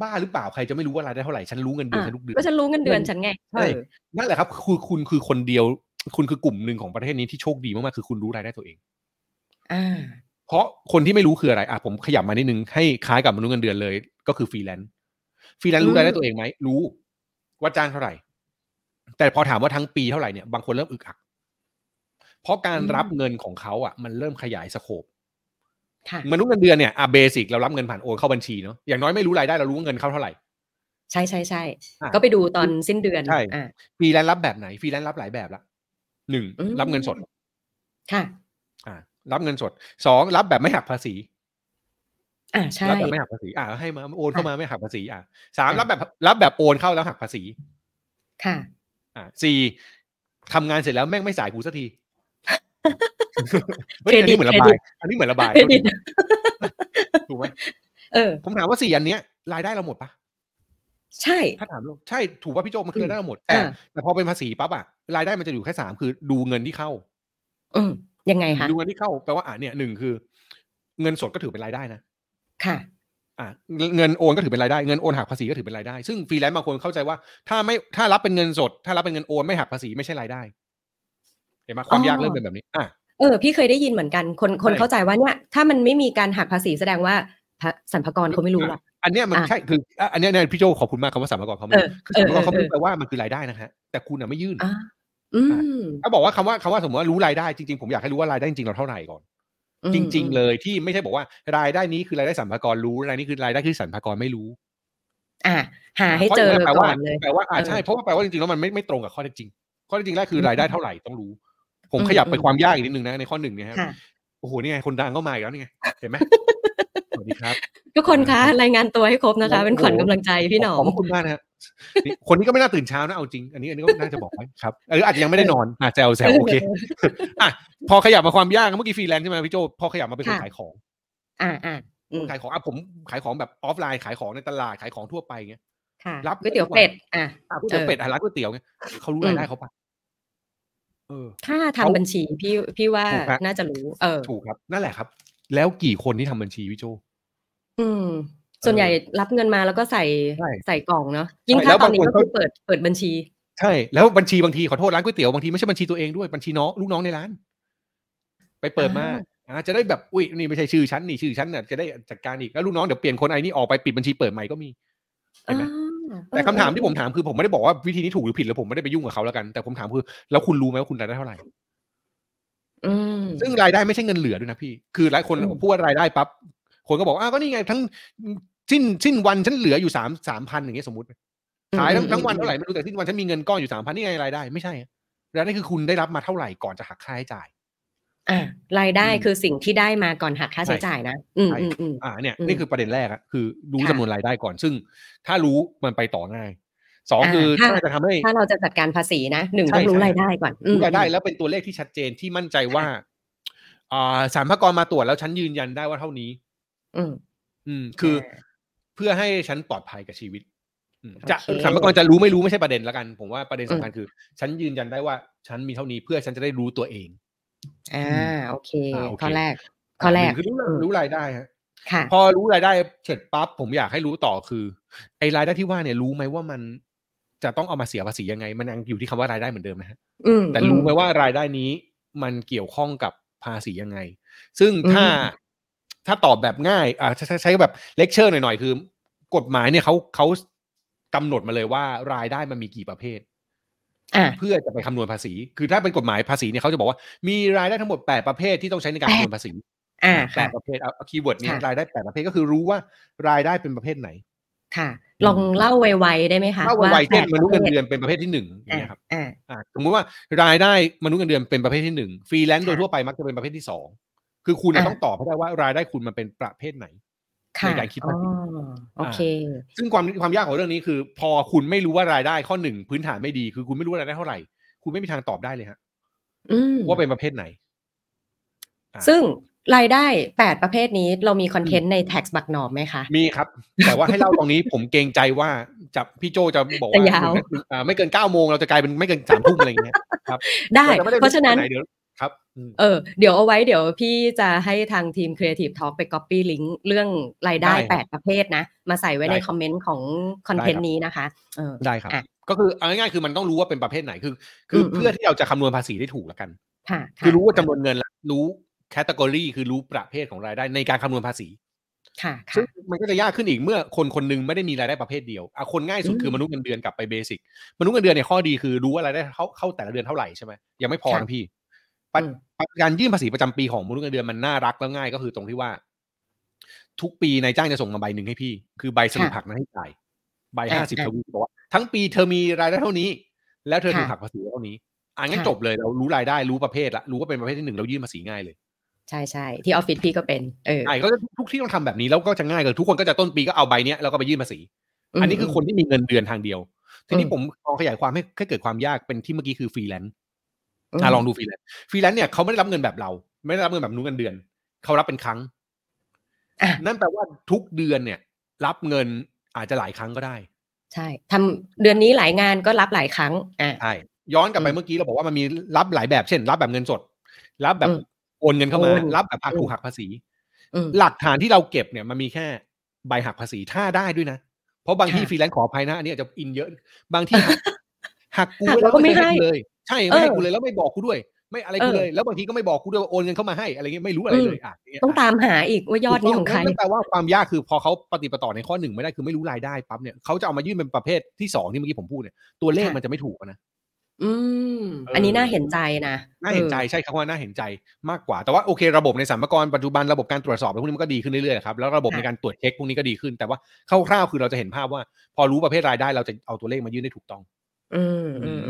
บ้าหรือเปล่าใครจะไม่รู้ว่ารายได้เท่าไหร่ฉันรู้เงินเดือนอะฉันทุกเดือนก็ฉันรู้เงินเดือนฉันไงใช่เออนั่นแหละครับคือคุณคือคนเดียว คุณคือกลุ่มหนึ่งของประเทศนี้ที่โชคดีมากๆคือคุณรู้รายได้ตัวเองอ่าเพราะคนที่ไม่รู้คืออะไรอะผมขยับมานิดนึงให้คล้ายกับมนุษย์เงินเดือนเลย ก็คือฟรีแลนซ์ฟรีแลนซ์รู้อืมรายได้ตัวเองไหมรู้ว่าจ้างเท่าไหร่ แต่พอถามว่าทั้งปีเท่าไหร่เนี่ยบางคนเริ่มอึกอัก เพราะการรับเงินของเขาอะ มันเริ่มขยาย scope ค่ะ มนุษย์เงินเดือนเนี่ยอะ basic เรารับเงินผ่านโอนเข้าบัญชีเนาะอย่างน้อยไม่รู้รายได้เรารู้ว่าเงินเข้าเท่าไหร่ใช่ใช่ใช่อะก็ไปดูตอนสิ้นเดือนใช่อ่าฟรีแลนซ์รับแบบไหนฟรีแลนซ์รับหลายแบบละหนึ่งอืมรับเงินสด ค่ะ อ่า รับเงินสดสองรับแบบไม่หักภาษี อ่าใช่รับแบบไม่หักภาษี อ่าให้มาโอนเข้าค่ะมาไม่หักภาษีอ่าสามค่ะรับแบบ รับแบบโอนเข้าแล้วหักภาษี ค่ะ อ่าสี่ทำงานเสร็จแล้วแม่งไม่สายกูสักทีเฮ้ยเคร อันดิตนี้เหมือนระบาเครดิยตอันนี้เหมือนระบายเครดิตถูกไหมเออ ผมถามว่าสี่อันเนี้ย รายได้เราหมดปะใช่ ถ้าถามเราใช่ถูกว่าพี่โจมันคืออืมรายได้เราหมด แต่อ่าแต่พอเป็นภาษีปั๊บอะรายได้มันจะอยู่แค่สามคือดูเงินที่เข้า อืมยังไงคะดูเงินที่เข้าแปลว่าอ่าเนี่ยหนึ่งคือ เงินสดก็ถือเป็นรายได้นะค่ะอ่าเงินโอนก็ถือเป็นรายได้เงินโอนหักภาษีก็ถือเป็นรายได้ ซึ่งฟรีแลนซ์บางคนเข้าใจว่าถ้าไม่ถ้ารับเป็นเงินสด ถ้ารับเป็นเงินโอนไม่หักภาษีไม่ใช่รายได้ เห็นไหมความอ๋อยากเริ่มเป็นแบบนี้อะเออพี่เคยได้ยินเหมือนกันคนคนใช่เข้าใจว่าเนี่ยถ้ามันไม่มีการหักภาษีแสดงว่าพระสรรพากรเขาไม่รู้หรอกอันเนี้ยมันอะใช่คืออะอันเนี้ยเนี่ยพี่โจขอบคุณมากครับว่าสรรพากรเขาไม่เออคือสรรพากรเขาเออเออไม่แปลว่ามันคือรายได้นะฮะแต่คุณอะไม่ยื่นอ่าอืมถ้าบอกว่าคำว่าคำว่าสมมติว่ารู้รายได้จริงๆผมอยากให้รู้ว่ารายได้จริงๆเราเท่าไหร่ก่อนอืมจริงอืมๆเลยที่ไม่ใช่บอกว่ารายได้นี้คือรายได้สรรพากรรู้รายนี้คือรายได้ที่สรรพากรไม่รู้ อ่า หาให้เจอพราะก่ย่างอนเลยแปลว่าอ่าเออใช่เพราะว่าแปลว่าจริงๆแล้วมันไม่ไม่ตรงกับข้อเท็จจริงข้อเท็จจริงแรกคือมรายได้เท่าไหร่ต้องรู้ ผมอืมขยับไปอืมความยากอีกนิดนึงนะในข้อหนึ่งเนี่ยครับค่ะโอ้โหนี่ไงคนดังก็มาอีกแล้วนี่ไงเห็นไหมสวัสดีครับ ทุกคนคะรายงานตัวให้ครบนะคะ เป็นขวัญกำลังใจพี่หนอขอบมพระคุณมากนะฮะนี่คนนี้ก็ไม่น่าตื่นเช้านะเอาจริง อันนี้อันนี้ก็น่าจะบอกไว้ครับหรืออาจจะยังไม่ได้นอนอะแซวแซวโอเคอะพอขยับมาความยากเมื่อกี้ฟรีแลนซ์ใช่ไหมพี่โจพอขยับมาเป็นคนค่ะขายของ อ่าอ่าอืมขายของอะผมขายของแบบออฟไลน์ขายของในตลาดขายของทั่วไปเงี้ยค่ะรับก๋วยเตี๋ยวเป็ดอะอะก๋วยเตี๋ยวเออเป็ดอะร้านก๋วยเตี๋ยวเงี้ยเขารู้อืมรายได้เขาปะ เออ ถ้าทำเขาบัญชีพี่พี่ว่าถูกฮะน่าจะรู้ เออ ถูกครับ นั่นแหละครับ แล้วกี่คนที่ทำบัญชีพี่โจอืม ส่วนใหญ่รับเงินมาแล้วก็ใส่ใช่ใส่กล่องเนาะยิ่งใช่ถ้าแล้วตอนนี้บางคนก็คือเขาเปิดเปิดบัญชี ใช่ แล้วบัญชีบางทีขอโทษร้านก๋วยเตี๋ยวบางทีไม่ใช่บัญชีตัวเองด้วยบัญชีน้องลูกน้องในร้าน ไปเปิดมาอ่าอ่าจะได้แบบอุ้ยนี่ไม่ใช่ชื่อฉันนี่ชื่อฉันเนี่ยจะได้จัดการอีกแล้วลูกน้องเดี๋ยวเปลี่ยนคนไอ้นี่ออกไปปิดบัญชีเปิดใหม่ก็มีเห็นไหมอ่า แต่คำถามที่ผมเออถามคือผมไม่ได้บอกว่าวิธีนี้ถูกหรือผิดแล้วผมไม่ได้ไปยุ่งกับเขาแล้วกัน แต่ผมถามคือ แล้วคุณรู้ไหมว่าคุณรายได้เท่าไหร่อืมซึ่งรายได้ไม่ใช่เงินเหลือด้วยนะพี่ คือหลายคนอืมพูดว่ารายได้ปั๊บคนก็บอกว่าอ้าวก็นี่ไง ทั้งสิ้นสิ้นวันฉันเหลืออยู่สามสามพันอย่างเงี้ยสมมติขายทั้งทั้งวันเท่าไหร่ไม่รู้แต่สิ้นวันฉันมีเงินก้อนอยู่สามพันนี่ไงรายได้ไม่ใช่อะรายได้คือคุณได้รับมาเท่าไหร่ก่อนจะหักค่าใช้จ่าย อะรายได้อืมคือสิ่งที่ได้มาก่อนหักค่าใช้ใช่จ่ายนะ อืมใช่อืมอืมอ่าเนี่ยอืมนี่คือประเด็นแรกอะคือรู้ค่ะจำนวนรายได้ก่อน ซึ่ง ถ้ารู้มันไปต่อง่ายสองอ่าคือถ้าถ้าจะทำให้ ถ้าเราจะจัดการภาษีนะหนึ่งใช่ต้องรู้ใช่รายได้ก่อนอืมรู้รายได้แล้วเป็นตัวเลขที่ชัดเจนที่มั่นใจว่าอ่าสารพากรมาตรวจแล้วฉันยืนยันได้ว่าเท่านี้ อืมอืมคืออ่าเพื่อให้ฉันปลอดภัยกับชีวิตอืมจะโอเคสารพากรจะรู้ไม่รู้ไม่ใช่ประเด็นแล้วกัน ผมว่าประเด็นอืมสำคัญคือ ฉันยืนยันได้ว่า ฉันมีเท่านี้เพื่อฉันจะได้รู้ตัวเอง อ่าโอเคอ่าโอเคข้อแรกข้อแรกหนึ่งคือรู้อืมรู้รายได้ฮะค่ะพอรู้รายได้เสร็จปั๊บผมอยากให้รู้ต่อคือ ไอ้รายได้ที่ว่าเนี่ยรู้ไหมว่ามันจะต้องเอามาเสียภาษียังไง มันยังอยู่ที่คำว่ารายได้เหมือนเดิมนะฮะอืมแต่รู้ไหมว่ารายได้นี้มันเกี่ยวข้องกับภาษียังไง ซึ่งอืมถ้าถ้าตอบแบบง่ายอ่าใช้ใช้แบบเลคเชอร์หน่อยๆคือกฎหมายเนี่ยเขาเขากำหนดมาเลยว่ารายได้มันมีกี่ประเภทอะ เพื่อจะไปคำนวณภาษี คือถ้าเป็นกฎหมายภาษีเนี่ยเขาจะบอกว่ามีรายได้ทั้งหมดแปดประเภทที่ต้องใช้ในการคำนวณภาษีอ่าค่ะแปดประเภทเอา keyword นี้ค่ะรายได้แปดประเภทก็คือรู้ว่ารายได้เป็นประเภทไหน ค่ะ ลองเล่าไวๆได้ไหมคะถ้าไวๆเช่นแปมนุษย์เงินประภทเดือนเป็นประเภทที่หนึ่งอย่างอ่าเงี้ยครับอ่าอ่าสมมติว่ารายได้มนุษย์เงินเดือนเป็นประเภทที่หนึ่งฟรีแลนซ์โดยค่ะทั่วไปมักจะเป็นประเภทที่สองคือคุณน่ะอ่าต้องตอบให้ได้ว่ารายได้คุณมันเป็นประเภทไหนค่ะ ในการคิดอ๋อภาษีโอเค ซึ่งความความยากของเรื่องนี้คือ พอคุณไม่รู้ว่ารายได้ข้อหนึ่งพื้นฐานไม่ดี คือคุณไม่รู้ว่ารายได้เท่าไหร่ คุณไม่มีทางตอบได้เลยฮะอืมว่าเป็นประเภทไหนอ่าซึ่งรายได้แปดประเภทนี้เรามี content ใน tax บักหนอมไหมคะ มีครับ แต่ว่าให้เล่าตรงนี้ผมเกรงใจว่าจะพี่โจจะบอกจะว่ายาวอ่าไม่เกินเก้าโมงเราจะกลายเป็นไม่เกินสามทุ่มอะไรอย่างเงี้ยครับ ได้จม่เพราะฉะนั้นไห เดี๋ยวครับอืมเออเดี๋ยวเอาไว้เดี๋ยวพี่จะให้ทางทีม Creative Talk ไป Copy ลิงก์เรื่องรายได้ได้ครับแปดประเภทนะ มาใส่ไว้ในได้ครับคอมเมนต์ของคอนเทนได้ครับต์นี้นะคะเออได้ครับอะก็คือเอาง่ายๆคือมันต้องรู้ว่าเป็นประเภทไหนคือ คืออมเพื่อที่เราจะคำนวณภาษีได้ถูกแล้วกันค่ะคือรู้ว่าจำนวนเงินและรู้category คือรู้ประเภทของรายได้ในการคำนวณภาษีค่ะซึ่งค่ะมันก็จะยากขึ้นอีกเมื่อคนคนหนึ่งไม่ได้มีรายได้ประเภทเดียวอะคนง่ายสุดอืมคือมนุษย์เงินเดือนกลับไป basic มนุษย์เงินเดือนเนี่ยข้อดีคือรู้ว่ารายได้เข้าเข้าแต่ละเดือนเท่าไหร่ใช่ไหมยังไม่พอค่ะนะพี่ปะอืม การยื่นภาษีประจำปีของมนุษย์เงินเดือนมันน่ารักแล้วง่ายก็คือตรงที่ว่า ทุกปีนายจ้างจะส่งมาใบหนึ่งให้พี่ คือใบสรุปค่ะหักหน้าที่จ่ายใบอะห้าสิบอะทวิบอกว่าทั้งปีเธอมีรายได้เท่านี้ แล้วเธอถูกค่ะหักภาษีเท่านี้อ่างั้นค่ะจบเลยเรารู้รายได้รู้ประเภทละรู้ว่าเป็นประเภทที่หนึ่งเรายื่นภาษีง่ายเลยใช่ใช่ที่ออฟฟิศพี่ก็เป็นเออใช่ก็ทุกที่ต้องทำแบบนี้แล้วก็จะง่ายเลยทุกคนก็จะต้นปีก็เอาใบเนี้ยแล้วก็ไปยื่นภาษี อันนี้คือคนที่มีเงินเดือนทางเดียว ทีนี้อืมผมลองขยายความให้ให้เกิดความยากเป็นที่เมื่อกี้คือฟรีแลนซ์ม อะลองดูฟรีแลนซ์ฟรีแลนซ์เนี่ยเขาไม่ได้รับเงินแบบเรา ไม่ได้รับเงินแบบนู้นเงินเดือนเขารับเป็นครั้งอะนั่นแปลว่าทุกเดือนเนี่ย รับเงินอาจจะหลายครั้งก็ได้ ใช่ทำเดือนนี้หลายงานก็รับหลายครั้งอะใช่ย้อนกลับไปอืมเมื่อกี้เราบอกว่ามันมีรับหลายแบบเช่น รับแบบเงินสด รับแบบอืมโอนเงินเข้ามาโอนรับแบบหักอืมถูกหักภาษีอืมหลักฐานที่เราเก็บเนี่ยมันมีแค่ใบหักภาษีถ้าได้ด้วยนะ เพราะบางที่ค่ะฟรีแลนซ์ขออภัยนะอันนี้อาจจะอินเยอะ บางที่หักหักกูหักไว้แล้วก็ไม่ให้กูเลย ใช่ไม่ให้เออกูเลยแล้วไม่บอกกูด้วย ไม่อะไรกูเออเลย แล้วบางทีก็ไม่บอกกูด้วยว่าโอนเงินเข้ามาให้อะไรเงี้ยไม่รู้อะไรเลยอะย่เยต้องตามหาอีกว่ายอดนี้ของใครนั่นแปลว่าความยากคือพอเขาปฏิปต่อในข้อหนึ่งไม่ได้คือไม่รู้รายได้ปั๊บเนี่ยเขาจะเอามายื่นเป็นประเภทที่สองที่เมื่อกี้ผมพูดเนี่ยตัวเลขค่ะมันจะไม่ถูกอะนะอืมเอออัอันนี้น่าเห็นใจนะ น่าเห็นใจออใช่ครับว่าน่าเห็นใจมากกว่า แต่ว่าโอเค ระบบในสรรพากรปัจจุบันระบบการตรวจสอบอะไรพวกนี้มันก็ดีขึ้นเรื่อยๆครับ แล้วระบบค่ะในการตรวจเช็คพวกนี้ก็ดีขึ้น แต่ว่าคร่าวๆคือเราจะเห็นภาพว่า พอรู้ประเภทรายได้เราจะเอาตัวเลขมายื่นได้ถูกต้องอืมอืมม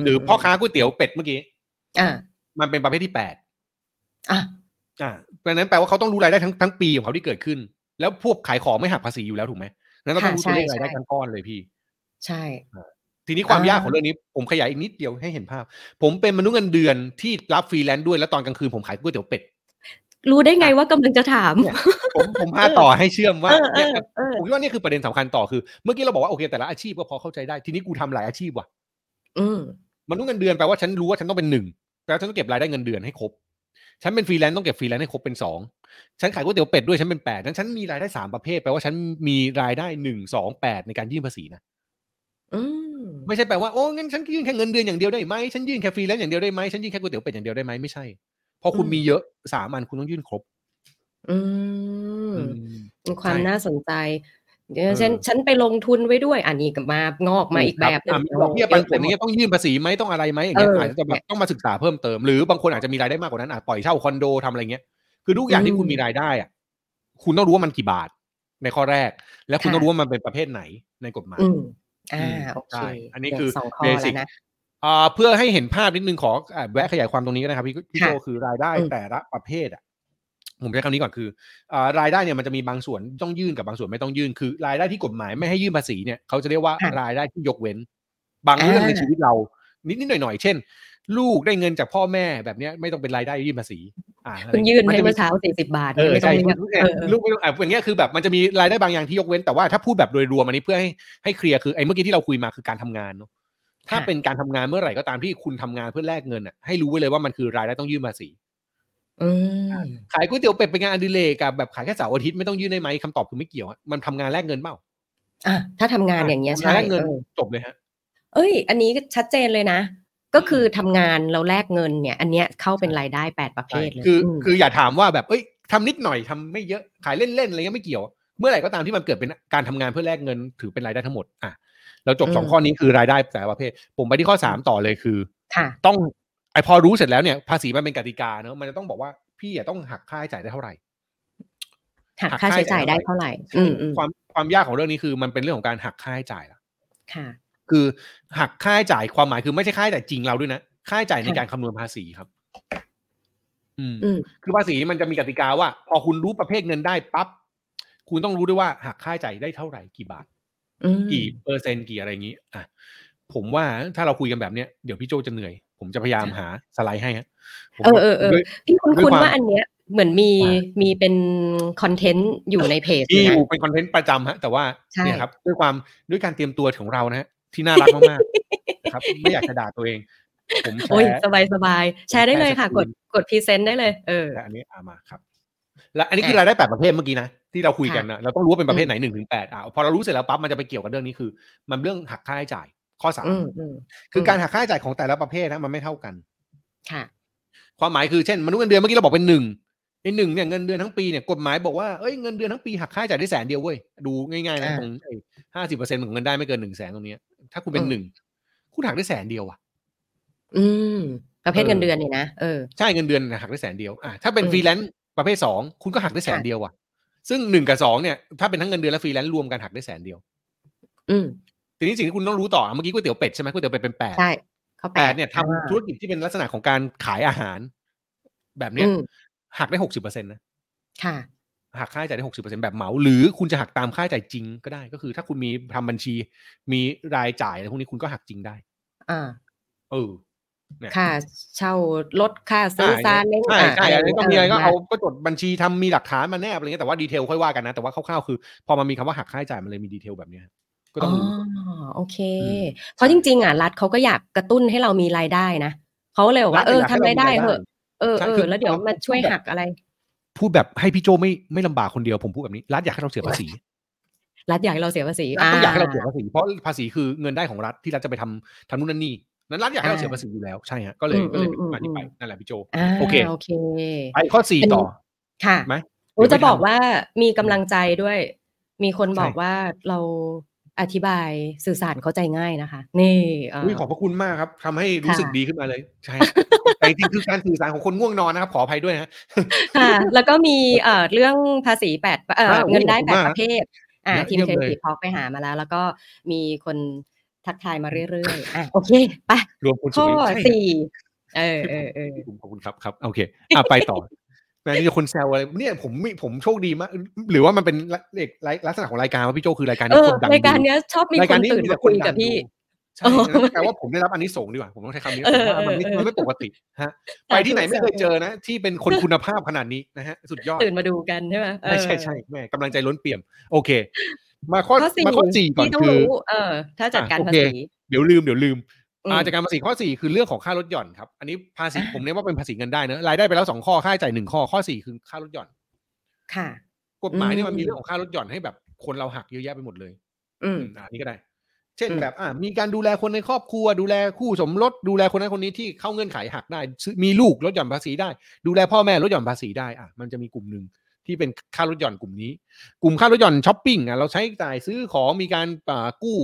หรือพ่อค้าก๋วยเตี๋ยวเป็ดเมื่อกี้อ่ามันเป็นประเภทที่แปดอะอ่าเพราะฉะนั้นแปลว่าเขาต้องรู้รายได้ทั้งทั้งปีของเขาที่เกิดขึ้น แล้วพวกขายของไม่หักภาษีอยู่แล้วถูกไหมนั้นเราต้องรู้ตัวเลขรายได้ทั้งก้อนเลยพี่ ใช่ ทีนี้ความอ่ายยากของเรื่องนี้ ผมขยายอีกนิดเดียวให้เห็นภาพ ผมเป็นมนุษย์เงินเดือนที่รับฟรีแลนซ์ด้วยแล้วตอนกลางคืนผมขายก๋วยเตี๋ยวเป็ดรู้ได้ไงว่ากำลังจะถามเนี่ยผมผมพาต่อให้เชื่อมว่าเออเอเนี่ยอเออผมคิดว่านี่คือประเด็นสำคัญต่อคือ เมื่อกี้เราบอกว่าโอเคแต่ละอาชีพก็พอเข้าใจได้ทีนี้กูทำหลายอาชีพว่ะ อืมมนุษย์เงินเดือนแปลว่าฉันรู้ว่าฉันต้องเป็นหนึ่งแปลว่าฉันต้องเก็บรายได้เงินเดือนให้ครบ ฉันเป็นฟรีแลนซ์ต้องเก็บฟรีแลนซ์ให้ครบเป็นสองฉันขายก๋วยเตี๋ยวเป็ดด้วยฉันเป็นแปดนั้นฉันมีรายได้สามประเภทแปลว่าฉันมีรายได้หนึ่งสองแปดในการยื่นภาษีนะอืมไม่ใช่แปลว่าโอ้งั้นฉันยื่นแค่เงินเดือนอย่างเดียวได้ไหมฉันยื่นแค่ฟรีแลนซ์อย่างเดียวได้ไหมฉันยื่นแค่ก๋วยเตี๋ยวเป็ดอย่างเดียวได้ไหมไม่ใช่พอคุณมีเยอะสามอันคุณต้องยื่นครบ อืมอืมมีความใช่น่าสนใจ เดี๋ยวเออฉันฉันไปลงทุนไว้ด้วยอันนี้ก็มางอกมาอีกแบบหนึอะงมีดอกเบี้ยปันผลอย่างเงี้ยต้องยื่นภาษีไหมต้องอะไรไหมอย่างเงี้ยเอออาจจะแบบต้องมาศึกษาเพิ่มเติมหรือบางคนอาจจะมีรายได้มากกว่านั้นอาจปล่อยเช่าคอนโดทำอะไรเงี้ยคือทุกอย่างที่คุณมีรายได้อะคุณต้องรู้ว่ามันกี่บาทในข้อแรก แล้วคุณต้องรู้ว่ามันเป็นประเภทไหนในกฎหมายอืมอ่าอืมโอเคใช่อันนี้เดี๋ยวคือสองข้อ basic แล้วนะอ่าเพื่อให้เห็นภาพนิดนึงขออะแวะขยายความตรงนี้ก็ได้ครับพี่พี่โจค่ะคือรายได้อืมแต่ละประเภทอะ ผมใช้คำนี้ก่อนคืออ่ารายได้เนี่ยมันจะมีบางส่วนต้องยื่นกับบางส่วนไม่ต้องยื่นคือ รายได้ที่กฎหมายไม่ให้ยื่นภาษีเนี่ยเขาจะเรียกว่าค่ะรายได้ที่ยกเว้น บางเรื่องอ่าในชีวิตเรา นิดนิดหน่อยหน่อยๆเช่น ลูกได้เงินจากพ่อแม่แบบเนี้ยไม่ต้องเป็นรายได้ยื่นภาษีอ่าอะไรเพิ่งยื่นมัให้จะมีเมื่อเช้าสี่สิบาทเออไม่ต้อใช่งเรียกเนี่ยเออเออลูกไม่ต้องอะอย่างเงี้ยคือแบบมันจะมีรายได้บางอย่างที่ยกเว้นแต่ว่าถ้าพูดแบบโดยรวมอันนี้เพื่อให้ให้เคลียร์คือไอ้เมื่อกี้ที่เราคุยมาคือการทำงานเนาะถ้าค่ะเป็นการทำงานเมื่อไหร่ก็ตามที่คุณทำงานเพื่อแลกเงินอะให้รู้ไว้เลยว่ามันคือรายได้ต้องยื่นภาษีอืม ขายก๋วยเตี๋ยวเป็ดเป็นงานอดิเรกกับแบบขายแค่เสาร์อาทิตย์ไม่ต้องยื่นได้ไหมคำตอบคือไม่เกี่ยวอะมันทำงานแลกเงินเปล่าอะถ้าทำงานอย่างเงี้ยทำงาใช่นแลกเงินเออจบเลยฮะ เอ้ย อันนี้ชัดเจนเลยนะ ก็คือทำงานเราแลกเงินเนี่ย อันเนี้ยเข้าเป็นรายได้แปดประเภใช่ทเลยคืออมคืออย่าถามว่าแบบเอ้ยทำนิดหน่อยทำไม่เยอะขายเล่นๆอะไรเงี้ยไม่เกี่ยว เมื่อไหร่ก็ตามที่มันเกิดเป็นการทำงานเพื่อแลกเงินถือเป็นรายได้ทั้งหมดอะเราจบสองข้อนี้คือรายได้แต่ละประเภท ผมไปที่ข้อสามต่อเลยคือค่ะต้อง ไอพอรู้เสร็จแล้วเนี่ยภาษีมันเป็นกติกาเนอะมันจะต้องบอกว่าพี่อย่าต้องหักค่าใช้จ่ายได้เท่าไหร่หักหักค่าค่าใช้ใช้จ่าจ่ายยได้ได้เท่าเท่าไหไหร่ร่อืมอืมความความยากของเรื่องนี้คือมันเป็นเรื่องของการหักค่าใช้จ่ายละค่ะ คือหักค่าใช้จ่ายความหมายคือไม่ใช่ค่าใช้จ่ายจริงเราด้วยนะค่าใช้จ่ายในค่ะการคำนวณภาษีครับอืมอืมคือภาษีมันจะมีกติกาว่า พอคุณรู้ประเภทเงินได้ปั๊บคุณต้องรู้ด้วยว่าหักค่าใช้จ่ายได้เท่าไหร่กี่บาทอืมกี่เปอร์เซ็นต์กี่อะไรอย่างนี้ อะ ผมว่าถ้าเราคุยกันแบบเนี้ยเดี๋ยวพี่โจจะเหนื่อย ผมจะพยายามหาสไลด์ให้ฮะผมเออเออเออด้วยพี่คุณด้วยคุณความว่าอันเนี้ยเหมือนมีอ่ามีเป็นคอนเทนต์อยู่ในเพจที่นะอยู่เป็นคอนเทนต์ประจำฮะ แต่ว่าใช่เนี่ยครับ ด้วยความด้วยการเตรียมตัวของเรานะฮะที่น่ารักมากๆนะครับ ไม่อยากจะด่าตัวเอง ผมแชโอ้ยร์สบายสบายแชร์ได้เลยค่ะแชร์สกกรีดนกดพรีเซนต์ได้เลย เออแต่อันนี้อามาครับ และอันนี้คือรายได้แปดประเภทเมื่อกี้นะที่เราคุยกันนะเราต้องรู้ว่าเป็นประเภทไหนหนึ่งถึงแปดอะพอเรารู้เสร็จแล้วปั๊บมันจะไปเกี่ยวกับเรื่องนี้คือ มันเรื่องหักค่าใช้จ่าย ข้อสามอืมอืมคือการหักค่าใช้จ่ายของแต่ละประเภทนะมันไม่เท่ากัน ค่ะ ความหมายคือเช่นมนุษย์เงินเดือนเมื่อกี้เราบอกเป็นหนึ่งไอ้หนึ่งเนี่ยเงินเดือนทั้งปีเนี่ยกฎหมายบอกว่าเอ้ยเงินเดือนทั้งปีหักค่าใช้จ่ายได้แสนเดียวเว้ยดูง่ายๆนะอ่าตรงห้าสิบเปอร์เซ็นต์ของเงินได้ไม่เกินหนึ่งแสนตรงเนี้ยถ้าคุณเป็นอืมหนึ่งคุณหักได้แสนเดียวอะ อืมประเภทเออเงินเดือนเนี่ยนะเออใช่เงินเดือนหักได้แสนเดียวอะถ้าเป็นอืมฟรีแลนซ์ประเภทสองคุณก็หักได้แสนค่ะเดียวอะ ซึ่งหนึ่งกับสองเนี่ย ถ้าเป็นทั้งเงินเดือนและฟรีแลนซ์รวมกันหักได้แสนเดียว อืม ทีนี้สิ่งที่คุณต้องรู้ต่อเมื่อกี้ก๋วยเตี๋ยวเป็ดใช่ไหมก๋วยเตี๋ยวเป็ดเป็นแปดใช่ข้อแปดเนี่ยทำอ่าธุรกิจที่เป็นลักษณะของการขายอาหาร แบบเนี้ยอืมหักได้หกสิบเปอร์เซ็นต์นะค่ะหักค่าใช้จ่ายได้หกสิบเปอร์เซ็นต์แบบเหมาหรือคุณจะหักตามค่าใช้จ่ายจริงก็ได้ ก็คือ ถ้าคุณมีทำบัญชี มีรายจ่ายอะไรพวกนี้คุณก็หักจริงได้ อ่าเออเนี่ยค่าเช่ารถค่าซื้อซาเล้งใช่อ่าใช่อันนี้ต้องมีอะไรก็มเอาก็จดบัญชีทำมีหลักฐานมาแนบอะไรเงี้ยแต่ว่า detail ค่อยว่ากันนะ แต่ว่าคร่าวๆคือ พอมันมีคำว่าหักค่าใช้จ่ายมันเลยมี detail แบบเนี้ย ก็ต้องรู้อ๋อโอเคอืมเพราะจริง ๆอะรัฐเขาก็อยากกระตุ้นให้เรามีรายได้นะเขาเลยบอกว่ารัฐเอออยากให้ทำรายได้เรามีรายได้เถอะเออใช่เอคืออแล้วเดี๋ยวเอามาช่วยพูดแบบหักอะไร พูดแบบให้พี่โจไม่ไม่ลำบากคนเดียวผมพูดแบบนี้รัฐอยากให้เราเสียภาษีรัฐอยากให้เราเสียภาษีรัฐต้องอยากให้เราเสียภาษีเพราะภาษีคือเงินได้ของรัฐที่รัฐจะไปทำทำนู่นนั่นนี่นั้นรัฐอยากให้เราเสียภาษีอยู่แล้วใช่ฮะก็เลยก็เลยเป็นที่มาที่ไปนั่นแหละพี่โจอ่าโอเคโอเคไปข้อสี่เป็นต่อค่ะไหมโอ้เดี๋ยวจะไม่บอกทันว่ามีกำลังใจด้วย มีคนใช่บอกว่าเรา อธิบายสื่อสารเข้าใจง่ายนะคะ นี่เอ่ออุ้ยขอบพระคุณมากครับทำให้รู้สึกค่ะดีขึ้นมาเลย ใช่แต่จริงๆคือการสื่อสารของคนง่วงนอนนะครับ ขออภัยด้วยนะค่ะ แล้วก็มีเอ่อเรื่องภาษีแปดเอ่ออ่าเงินได้ขอบคุแปณดมากประเภท อ่าเยี่ทียมมเครเลยดิตพอกไปหามาแล้ว แล้วก็มีคนทักทายมาเรื่อยๆอะโอเคไปรวมคุณข้อสุริใช่สี่เออเออเออขอบคุณครับครับ โอเคอะไปต่อ แม่นี่คนแซวอะไรเนี่ยผมไม่ผมโชคดีมาก หรือว่ามันเป็นเอกลักษณะของรายการว่าพี่โจคือรายการเอที่อคนดังรายการดูเนี้ยชอบมีรายคการนนี้ตื่นมีมาแต่คุยนดังกับพี่ดูใช่เออนั่นแปลว่าผมได้รับอันนี้ส่งส์ดีกว่า ผมต้องใช้คำนี้เออผมว่ามันไม่เออมันไม่ปกติฮะแต่ไปที่ไหนถูกไม่เคยแซวเจอนะ ที่เป็นคนคุณภาพขนาดนี้นะฮะ สุดยอดตื่นมาดูกันใช่ไหมเออใช่ใช่ใช่แม่กำลังใจล้นเปี่ยม โอเค มาข้อข้อสี่มาข้อสี่ก่อนที่ต้องคือรู้เออ ถ้าจัดการอะภาโอเคษีเดี๋ยวลืมเดี๋ยวลืมอืมอ่า จากการภาษีข้อสี่คือเรื่องของค่าลดหย่อนครับ อันนี้ภาษีอ่าผมเน้นว่าเป็นภาษีเงินได้เนอะรายได้ไปแล้วสองข้อค่าใช้จ่ายหนึ่งข้อข้อสี่คือค่าลดหย่อน ค่ะ กฎหมายเนี่ยมันอืมมีเรื่องของค่าลดหย่อนให้แบบคนเราหักเยอะแยะไปหมดเลย อืมอืมอ่านี่ก็ได้ เช่นอืมแบบอ่ามีการดูแลคนในครอบครัว ดูแลคู่สมรสดูแลคนนั้นคนนี้ที่เข้าเงื่อนไขหักได้ซื้อมีลูกลดหย่อนภาษีได้ ดูแลพ่อแม่ลดหย่อนภาษีได้อะมันจะมีกลุ่มหนึ่งที่เป็นค่าลดหย่อนกลุ่มนี้ กลุ่มค่าลดหย่อนช้อปปิ้งอะเราใช้จ่ายซื้อของมีการอ่ากู้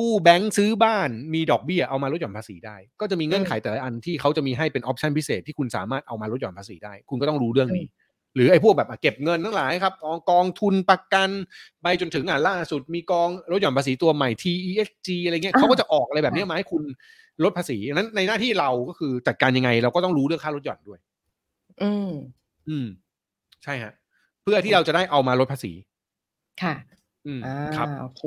กู้แบงค์ซื้อบ้านมีดอกเบี้ยเอามาลดหย่อนภาษีได้ ก็จะมีเงื่อนไขแต่ละอันที่เขาจะมีให้เป็น option พิเศษที่คุณสามารถเอามาลดหย่อนภาษีได้ คุณก็ต้องรู้เรื่องนี้ หรือไอ้พวกแบบอะเก็บเงินทั้งหลายครับกองกองทุนประกันไปจนถึงอะล่าสุดมีกองลดหย่อนภาษีตัวใหม่ TESG อะไรเงี้ยอ่าเขาก็จะออกอะไรแบบเนี้ยมาให้คุณลดภาษีนั้นในหน้าที่เราก็คือจัดการยังไง เราก็ต้องรู้เรื่องค่าลดหย่อนด้วย อืม อืม ใช่ฮะ เพื่อที่เราจะได้เอามาลดภาษี ค่ะ อืมอ่าครับโอเค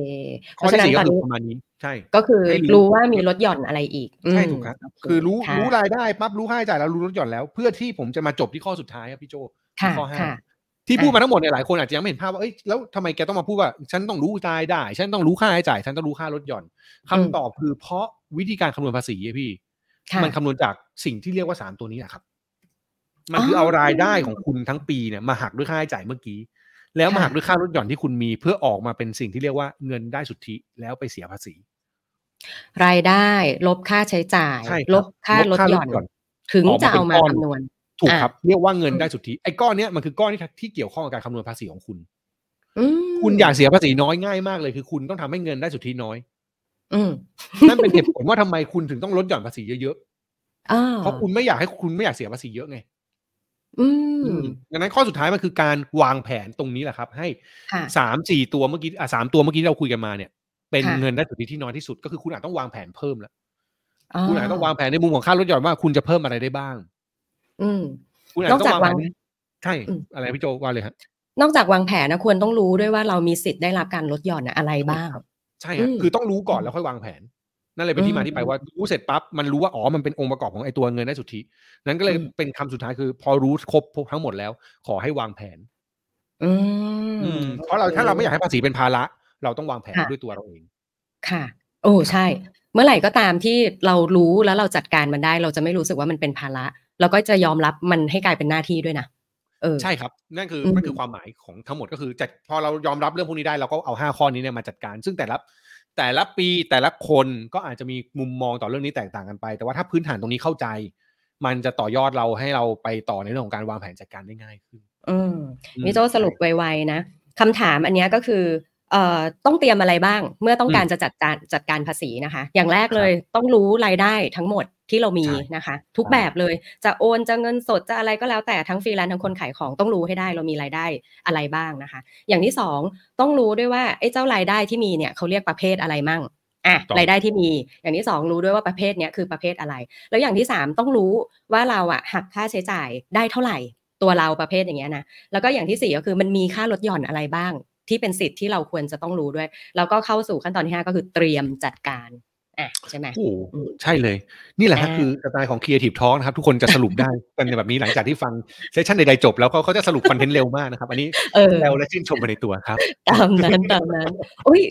เพข้อราะฉะที่นั้นสี่ตก็อนนี้คือประมาณนี้ ใช่ ก็คือให้รู้รู้ว่ามีลดหย่อนอะไรอีกใช่มถูกครับโเคือรู้ค่ะรู้รายได้ปั๊บรู้ค่าใช้จ่ายแล้วรู้ลดหย่อนแล้ว เพื่อที่ผมจะมาจบที่ข้อสุดท้ายครับพี่โจค่ะข้อห้าค่ะที่อะพูดมาทั้งหมดเนี่ยหลายคนอาจจะยังไม่เห็นภาพว่าเอ้ยแล้วทำไมแกต้องมาพูดว่า ฉันต้องรู้รายได้ ฉันต้องรู้ค่าใช้จ่าย ฉันต้องรู้ค่าลดหย่อนคำตอบคือเพราะวิธีการคำนวณภาษีอะพี่ค่ะมันคำนวณจากสิ่งที่เรียกว่าสามตัวนี้แหละครับ มันคือเอารายได้ของคุณทั้งปีเนี่ยมาหักด้วยค่าใช้จ่ายเมื่อกี้ แล้วมาหักด้วยค่าลดหย่อนที่คุณมี เพื่อออกมาเป็นสิ่งที่เรียกว่าเงินได้สุทธิแล้วไปเสียภาษี รายได้ลบค่าใช้จ่ายใช่ครับลบค่าลดหย่อน ถึงออกมาจะเอามาเป็นก้อนคำนวณถูกอะครับ เรียกว่าเงินอืมได้สุทธิไอ้ก้อนเนี้ยมันคือก้อนที่ที่เกี่ยวข้องกับการคำนวณภาษีของคุณอืมคุณอยากเสียภาษีน้อยง่ายมากเลยคือคุณต้องทำให้เงินได้สุทธิน้อยอืมนั่นเป็นเหตุผลว่าทำไมคุณถึงต้องลดหย่อนภาษีเยอะอ่าๆเพราะคุณไม่อยากให้คุณไม่อยากเสียภาษีเยอะไง อือืมมดังนั้นข้อสุดท้ายมันคือการวางแผนตรงนี้แหละครับ ให้ค่ะสามสี่ตัวเมื่อกี้อะสามตัวเมื่อกี้ที่เราคุยกันมาเนี่ย เป็นค่ะเงินได้สุทธิที่น้อยที่สุดก็คือคุณอาจต้องวางแผนเพิ่มแล้วอ๋อคุณอาจต้องวางแผนในมุมของค่าลดหย่อนว่าคุณจะเพิ่มอะไรได้บ้าง อืมคุณอาจนอกจะต้จาอกงวางแผวางนใช่อืมอะไรพี่โจว่าเลยฮะนอกจากวางแผนนะควรต้องรู้ด้วยว่าเรามีสิทธิ์ได้รับการลดหย่อนอะอะไรบ้าง ใช่อืฮะมคือต้องรู้ก่อนแล้วค่อยวางแผน นั่นเลยเป็นที่มาอืมที่ไปว่ารู้เสร็จปั๊บมันรู้ว่าอ๋อมันเป็นองค์ประกอบของไอ้ตัวเงินได้สุทธินั้นก็เลยอืมเป็นคำสุดท้ายคือ พอรู้ครบทั้งหมดแล้ว ขอให้วางแผนอืมอืมเพราะเราถ้าเราไม่อยากให้ภาษีเป็นภาระ เราต้องวางแผนค่ะด้วยตัวเราเอง ค่ะ โอ้ใช่ เมื่อไหร่ก็ตามที่เรารู้แล้วเราจัดการมันได้ เราจะไม่รู้สึกว่ามันเป็นภาระแล้วก็จะยอมรับมันให้กลายเป็นหน้าที่ด้วยนะเออใช่ครับ นั่นคืออืมนั่นคือความหมายของทั้งหมดก็คือจัดพอเรายอมรับเรื่องพวกนี้ได้เราก็เอาห้าข้อนี้เนี่ยมาจัดการ ซึ่งแต่ละ แต่ละปีแต่ละคนก็อาจจะมีมุมมองต่อเรื่องนี้แตกต่างกันไป แต่ว่าถ้าพื้นฐานตรงนี้เข้าใจ มันจะต่อยอดเราให้เราไปต่อในเรื่องของการวางแผนจัดการได้ง่ายขึ้น อืมอืมนี่โจสรุปไวๆนะคำถามอันเนี้ยก็คือเอ่อ ต้องเตรียมอะไรบ้าง เมื่อต้องการจะจัดการจัดการภาษีนะคะ อย่างแรกเลยต้องรู้รายได้ทั้งหมดที่เรามีใช่นะคะ ทุกใช่แบบเลยจะโอนจะเงินสดจะอะไรก็แล้วแต่ทั้งฟรีแลนซ์ทั้งคนขายของต้องรู้ให้ได้เรามีรายได้อะไรบ้างนะคะ อย่างที่สองต้องรู้ด้วยว่าไอ้เจ้ารายได้ที่มีเนี่ยเขาเรียกประเภทอะไรมั่งอะต้องรายได้ที่มีอย่างที่สองรู้ด้วยว่าประเภทเนี้ยคือประเภทอะไร แล้วอย่างที่สามต้องรู้ว่าเราอะหักค่าใช้จ่ายได้เท่าไหร่ตัวเราประเภทอย่างเงี้ยนะแล้วก็อย่างที่สี่ก็คือมันมีค่าลดหย่อนอะไรบ้าง ที่เป็นสิทธิ์ที่เราควรจะต้องรู้ด้วย แล้วก็เข้าสู่ขั้นตอนที่ห้าก็คือเตรียมจัดการอะใช่ไหมโอ้โหอืมใช่เลย นี่แหละฮะอ่าคือสไตล์ของ Creative Talk นะครับ ทุกคนจะสรุปได้กันในแบบนี้หลังจากที่ฟังเซสชันใดๆจบ แล้วเขาเขาจะสรุปคอนเทนต์เร็วมากนะครับ อันนี้เออแล้วและชื่นชมไปในตัวครับ ตามนั้นตามนั้นอุ้ย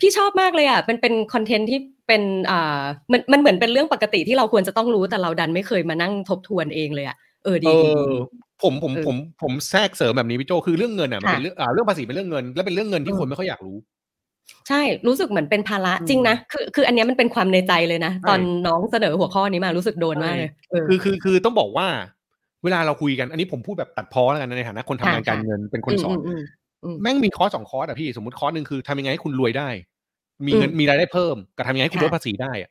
พี่ชอบมากเลยอะเป็นเป็นคอนเทนต์ที่เป็นอ่ามันมันเหมือนเป็นเรื่องปกติที่เราควรจะต้องรู้แต่เราดันไม่เคยมานั่งทบทวนเองเลยอะเออดีเอดีดีอ ผมผมเออผมผมแทรกเสริมแบบนี้พี่โจคือเรื่องเงินอะมันค่ะเป็นเรื่องอ่าเรื่องภาษีเป็นเรื่องเงิน และเป็นเรื่องเงินที่อืมคนไม่ค่อยอยากรู้ ใช่รู้สึกเหมือนเป็นภาระอืมจริงนะคือคืออันเนี้ยมันเป็นความในใจเลยนะใช่ตอนน้องเสนอหัวข้อนี้มารู้สึกโดนมากเลยเออคือคือคือต้องบอกว่า เวลาเราคุยกัน อันนี้ผมพูดแบบตัดพ้อแล้วกันนะในฐานะคนทำงานค่ะการเงินเป็นคนสอนมมอืมแม่งมีคอร์สสองคอร์สอะพี่สมมติคอร์สหนึ่งคือทำยังไงให้คุณรวยได้ มีเงินอืมมีรายได้เพิ่มกับทำยังไงให้คุณค่ะลดภาษีได้อะ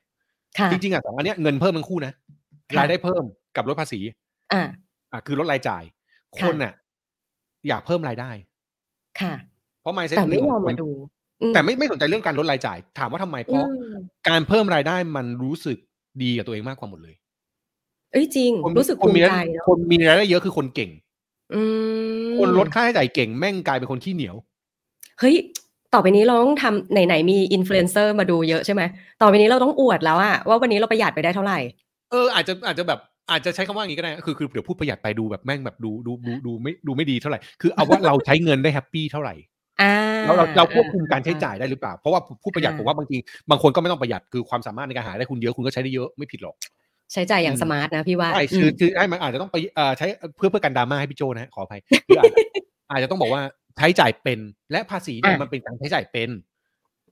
ค่ะจริงๆอะสองอันเนี้ยเงินเพิ่มทั้งคู่นะค่ะรายได้เพิ่มกับลดภาษี อ่า อะคือลดรายจ่ายค่ะคนน่ะ อยากเพิ่มรายได้ ค่ะ เพราะ mindset แต่ไม่หนึ่งยขอองมคนมาดู แต่ไม่ไม่สนใจเรื่องการลดรายจ่าย ถามว่าทำไมเพอืราะมการเพิ่มรายได้มันรู้สึกดีกับตัวเองมากกว่าหมดเลย เอ้ยจริงคนรู้สึกคภูนมีมิรายใจได้เนาะคนมีรายได้เยอะคือคนเก่งอืมคนลดค่าใช้จ่ายเก่งแม่งกลายเป็นคนขี้เหนียว เฮ้ยต่อไปนี้เราต้องทำไหนๆมีอินฟลูเอนเซอร์มาดูเยอะใช่ไหม ต่อไปนี้เราต้องอวดแล้วอะว่าวันนี้เราประหยัดไปได้เท่าไหร่ เอออาจจะอาจจะแบบ อาจจะใช้คำว่าอย่างนี้ก็ได้คือคือเดี๋ยวพูดประหยัดไปดูแบบแม่งแบบดูดูดูดูไม่ดูไม่ดีเท่าไหร่คือเอาว่าเราใช้เงินได้ happy เท่าไหร่อ่าเราเราเราควบคุมการใช้จ่ายได้หรือเปล่า เพราะว่าผู้ประหยัดอ่าผมว่าบางทีบางคนก็ไม่ต้องประหยัดคือความสามารถในการหาได้คุณเยอะคุณก็ใช้ได้เยอะไม่ผิดหรอก ใช้จ่ายอย่าง smart นะพี่ว่าใช่คือมคือให้มันอาจจะต้องไปเอ่อใช้เพื่อเพื่อการดราม่าให้พี่โจนะฮะขออภัยคืออาจจะอาจจะต้องบอกว่าใช้จ่ายเป็นและภาษีเนี่ยอะมันเป็นการใช้จ่ายเป็น